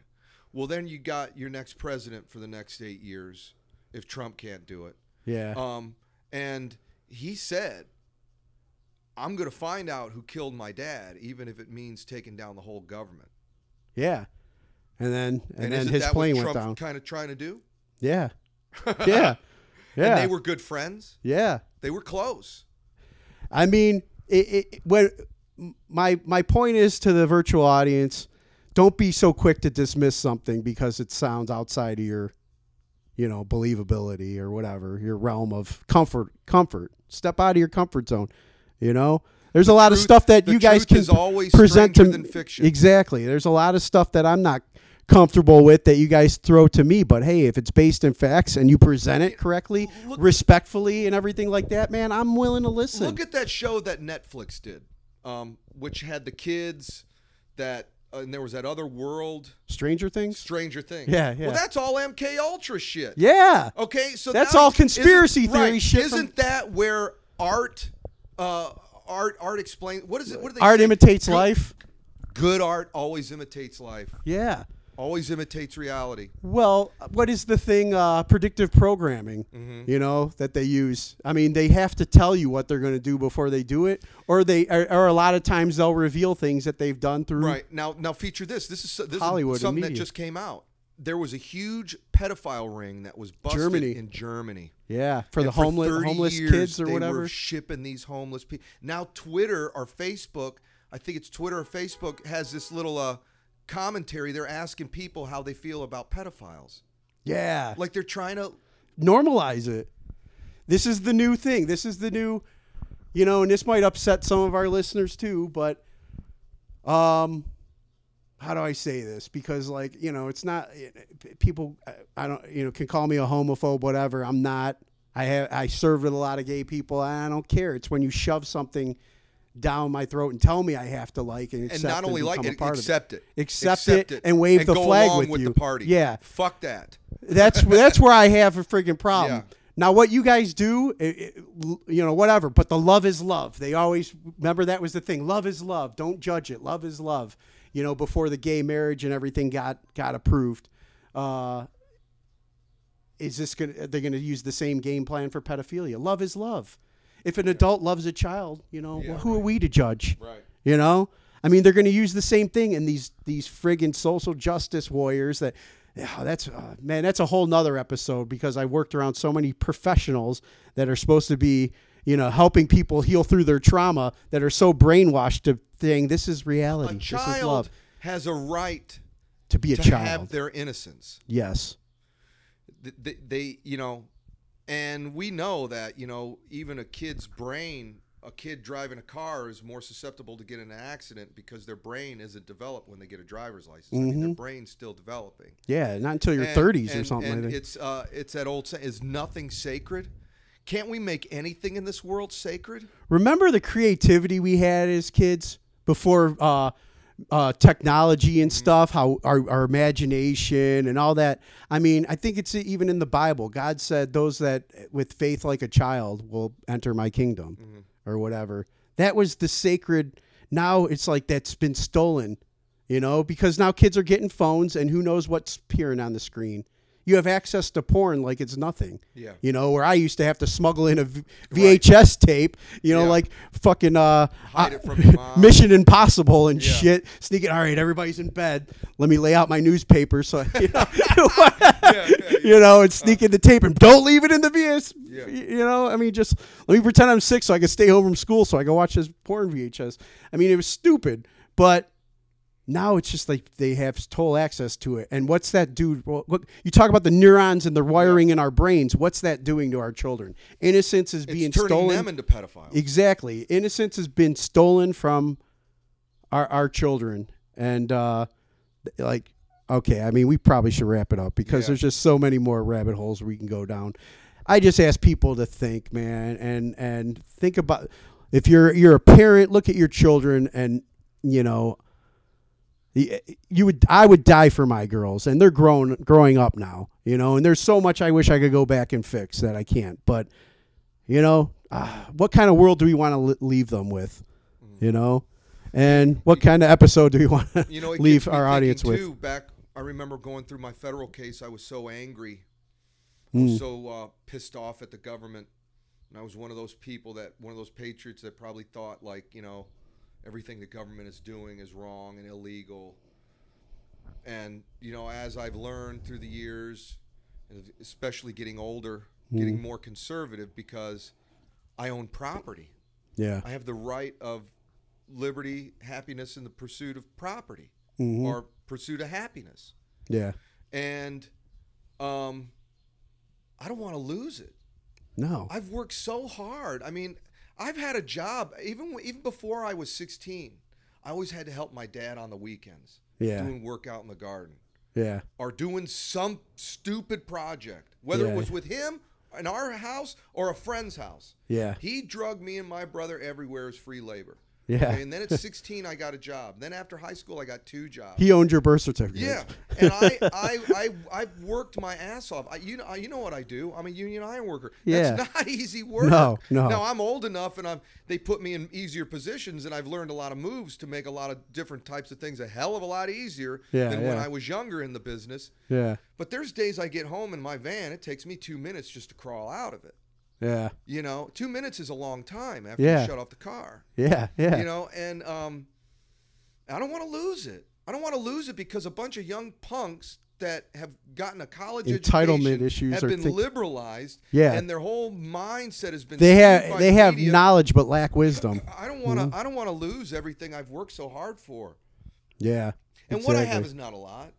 well, then you got your next president for the next eight years. If Trump can't do it, yeah um, and he said, "I'm going to find out who killed my dad, even if it means taking down the whole government." yeah and then and, then isn't his plane what went Trump down kind of trying to do? yeah yeah [LAUGHS] yeah And they were good friends. yeah They were close. I mean, it, it, when my my point is to the virtual audience, don't be so quick to dismiss something because it sounds outside of your, you know, believability or whatever your realm of comfort. Comfort. Step out of your comfort zone. You know, there's a lot of stuff that you guys can always present to fiction. Exactly. There's a lot of stuff that I'm not comfortable with that you guys throw to me but hey if it's based in facts and you present it correctly Look- respectfully and everything like that man i'm willing to listen Look at that show that Netflix did, um, which had the kids that and there was that other world, Stranger Things. Stranger Things. Yeah, yeah. Well, that's all MK Ultra shit. Yeah. Okay, so That's all conspiracy theory right, shit Isn't that where art, uh, art, art explain? What is it? What do they Art say? imitates Good- life. Good art always imitates life. Yeah. Always imitates reality. Well, what is the thing? Uh, predictive programming. Mm-hmm. You know that they use. I mean, they have to tell you what they're going to do before they do it, or they, or, or a lot of times they'll reveal things that they've done through. Right now, now feature this. This is this Hollywood is something that just came out. There was a huge pedophile ring that was busted Germany. in Germany. Yeah, for the And homeless homeless years, kids or they whatever. Were shipping these homeless people. Now Twitter or Facebook, I think it's Twitter or Facebook, has this little uh, commentary. They're asking people how they feel about pedophiles. yeah, Like they're trying to. normalize it. This is the new thing. This is the new, you know, and this might upset some of our listeners too, but um how do I say this? Because like, you know, it's not people I don't, you know, can call me a homophobe whatever. I'm not. I have I served with a lot of gay people. I don't care. It's when you shove something down my throat and tell me I have to like and accept And not only like become a it, accept it. Accept it and wave the go flag with with you. the party. Yeah. Fuck that. That's [LAUGHS] that's where I have a freaking problem. Yeah. Now, what you guys do, it, it- you know, whatever. But the love is love. They always remember that was the thing. Love is love. Don't judge it. Love is love. You know, before the gay marriage and everything got got approved, uh, is this gonna? They're gonna use the same game plan for pedophilia. Love is love. If an adult loves a child, you know, Yeah, who are we to judge? Right. You know, I mean, they're going to use the same thing in these these friggin' social justice warriors. That, yeah, that's uh, man, that's a whole nother episode because I worked around so many professionals that are supposed to be, you know, helping people heal through their trauma that are so brainwashed to think this is reality, A this is love. has a right To be a to child, have their innocence. yes, They, they, you know, and we know that you know even a kid's brain, a kid driving a car is more susceptible to get in an accident because their brain isn't developed when they get a driver's license. I mean, their brain's still developing. yeah, not until your And- thirties or something. And like that. it's uh, it's that old saying: "Is nothing sacred?" Can't we make anything in this world sacred? Remember the creativity we had as kids before uh, uh, technology and stuff, how our, our imagination and all that. I mean, I think it's even in the Bible. God said, Those that with faith like a child will enter my kingdom or whatever. That was the sacred. Now it's like that's been stolen, you know, because now kids are getting phones and who knows what's appearing on the screen. You have access to porn like it's nothing. Yeah. You know, where I used to have to smuggle in a v- VHS tape, you know, Yeah. like fucking uh, uh, it from your. [LAUGHS] Mission Impossible and Yeah. shit. Sneaking, all right, everybody's in bed. Let me lay out my newspaper so [LAUGHS] you know, [LAUGHS] yeah, you know and sneak in the tape and don't leave it in the VHS. Yeah. You know, I mean, just let me pretend I'm sick so I can stay home from school so I can watch this porn VHS. I mean, it was stupid, but now it's just like they have total access to it. And what's that do? Well, what, you talk about the neurons and the wiring in our brains. What's that doing to our children? Innocence is being it's turning stolen. them into pedophiles. Exactly. Innocence has been stolen from our our children. And uh like okay, I mean we probably should wrap it up because Yeah. there's just so many more rabbit holes we can go down. I just ask people to think, man, and and think about if you're you're a parent, look at your children and you know you would I would die for my girls and they're grown growing up now, you know, and there's so much I wish I could go back and fix that I can't. But you know, uh, what kind of world do we want to leave them with? You know, and what kind of episode do we want to [LAUGHS] you know, [LAUGHS] leave our audience with? Back, I remember going through my federal case. I was so angry, I Hmm. was so uh, pissed off at the government, and I was one of those people that one of those patriots that probably thought like you know everything the government is doing is wrong and illegal. And you know, as I've learned through the years, especially getting older, getting Hmm. more conservative because I own property. Yeah, I have the right of liberty, happiness, and the pursuit of property Mhm. or pursuit of happiness. yeah, And um, I don't want to lose it. no, I've worked so hard. I mean, I've had a job even even before I was 16. I always had to help my dad on the weekends, Yeah. doing work out in the garden yeah, or doing some stupid project, whether Yeah. it was with him in our house or a friend's house. yeah, He drugged me and my brother everywhere as free labor. Yeah. Okay, And then at 16, I got a job. Then after high school, I got two jobs. He owned your birth certificate. Yeah, and I, [LAUGHS] I, I, I've worked my ass off. I, you know, you know what I do. I'm a union iron worker. Yeah. That's not [LAUGHS] easy work. No, no. Now I'm old enough, and I'm. They put me in easier positions, and I've learned a lot of moves to make a lot of different types of things a hell of a lot easier Yeah, than when. I was younger in the business. Yeah. But there's days I get home in my van. It takes me two minutes just to crawl out of it. Yeah. You know, two minutes is a long time after Yeah. you shut off the car Yeah. Yeah. you know and um i don't want to lose it i don't want to lose it because a bunch of young punks that have gotten a college Entitlement issues have been think- liberalized Yeah. and their whole mindset has been they have they the have media. knowledge but lack wisdom. i don't want to i don't want to lose everything i've worked so hard for Yeah. and what i have is not a lot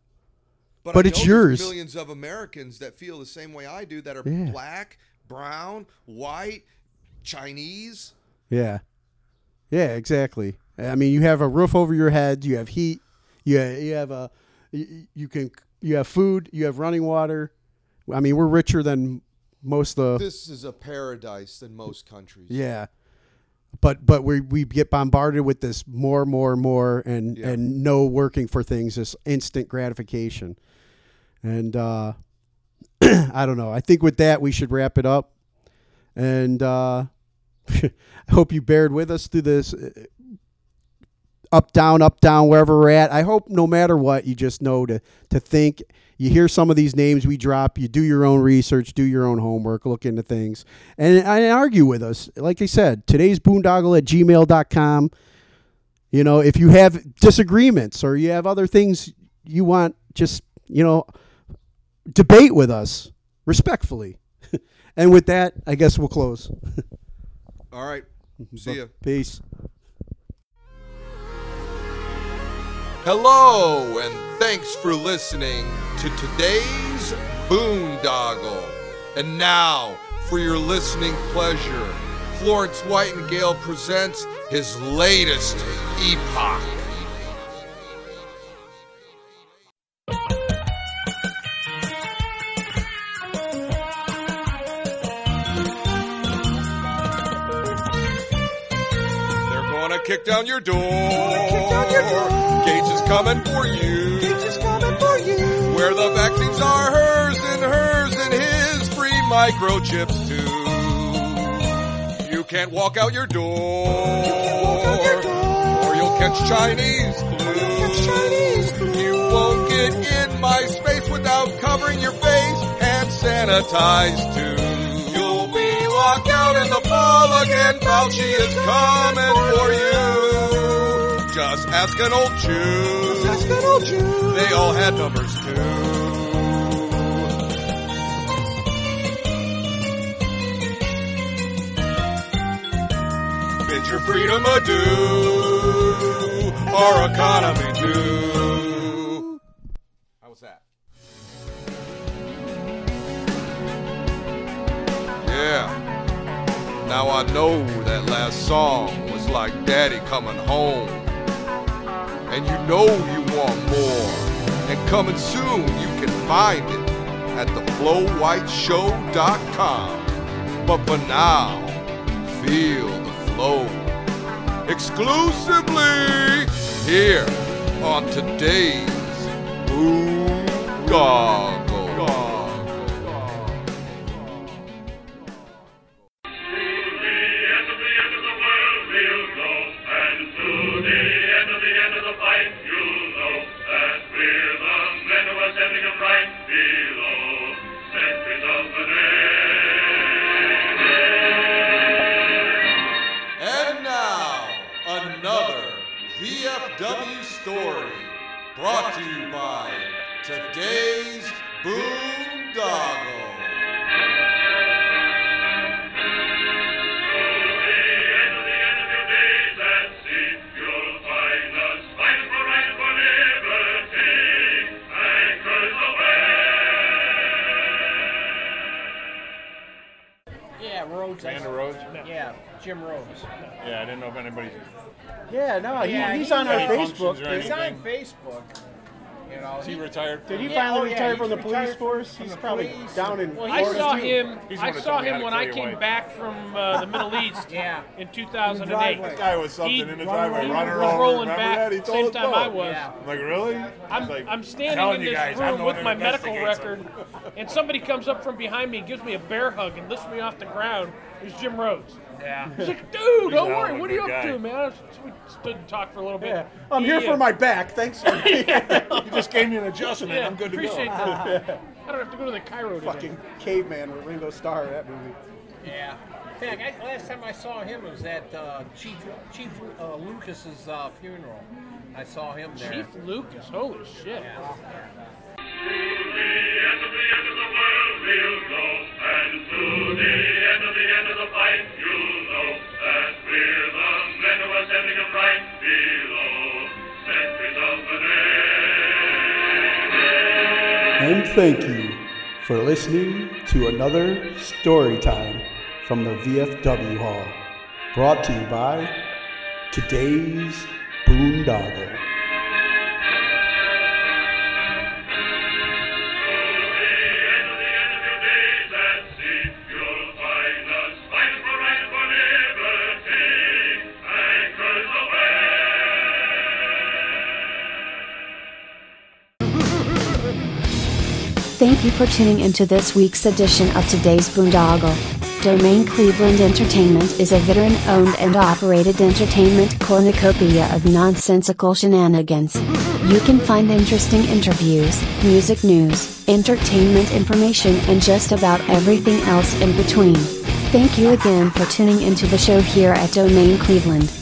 but, But it's yours. millions of americans that feel the same way i do that are Yeah. black brown white chinese Yeah. Yeah, exactly. I mean, you have a roof over your head, you have heat, you you have a you, can you have food, you have running water. I mean, we're richer than most of the this is a paradise than most countries Yeah. But but we we get bombarded with this more more more and Yeah. and no working for things this instant gratification. And uh [CLEARS THROAT] I don't know. I think with that we should wrap it up. And uh [LAUGHS] I hope you bared with us through this uh, up down up down wherever we're at. I hope no matter what you just know to to think you hear some of these names we drop, you do your own research, do your own homework, look into things, and, and argue with us. Like I said, today's boondoggle at gmail.com. You know, if you have disagreements or you have other things you want, just, you know, debate with us respectfully. [LAUGHS] and with that, I guess we'll close. [LAUGHS] all right see ya Peace. Hello, and thanks for listening to today's Boondoggle. And now, for your listening pleasure, Florence Whitingale presents his latest epoch. They're gonna kick down your door. Gates is coming for you. Gates is coming for you. Where the vaccines are hers and hers and his free microchips too. You can't walk out your door. Or you'll catch Chinese flu. You won't get in my space without covering your face and sanitize too. In again. Fauci is coming for you. Just ask an old Jew. They all had numbers too. Bid your freedom adieu. Our economy too. How was that? Yeah. Now I know that last song was like Daddy coming home. And you know you want more. And coming soon, you can find it at theflowwhiteshow.com. But for now, feel the flow. Exclusively here on today's Boondoggle. And VFW story brought to you by today's Boondoggle. Yeah, Rhodes. Xander Rhodes? Yeah, Jim Rose. Yeah, I didn't know if anybody. Yeah, no, Yeah, he, he's he- on our any Facebook. functions or He's on anything? Facebook. You know, Is he retired? Did he Yeah, finally oh, yeah, retire from the police retired force? from He's the probably police. down in Well, I Florida, saw too. him. He's the I one that saw told me how him to when I your came wife. back from uh, the Middle [LAUGHS] East Yeah. in 2008. That guy was something He- in the running driveway, around. running He was over. rolling Remember back that? He told same us time both. I was. Yeah. I'm like, really? I'm, like, I'm standing in this guys, room with my medical investigates record, [LAUGHS] and somebody comes up from behind me gives me a bear hug and lifts me off the ground. It was Jim Rhodes. Yeah. He's like, dude, He's don't worry. What are you up guy. to, man? So we stood and talked for a little bit. Yeah. I'm He, here uh, for my back. Thanks. [LAUGHS] [LAUGHS] You just gave me an adjustment. Yeah, I'm good to appreciate go. that. I don't have to go to the chiro today. Fucking caveman with Ringo Starr. That movie. Yeah. In fact, I, last time I saw him was at uh, Chief Chief uh, Lucas's uh, funeral. I saw him there. Chief Lucas, holy shit. Yeah. And thank you for listening to another story time from the VFW Hall. Brought to you by today's Boondoggle. Thank you for tuning into this week's edition of today's Boondoggle. Domain Cleveland Entertainment is a veteran owned and operated entertainment cornucopia of nonsensical shenanigans. You can find interesting interviews, music news, entertainment information, and just about everything else in between. Thank you again for tuning into the show here at Domain Cleveland.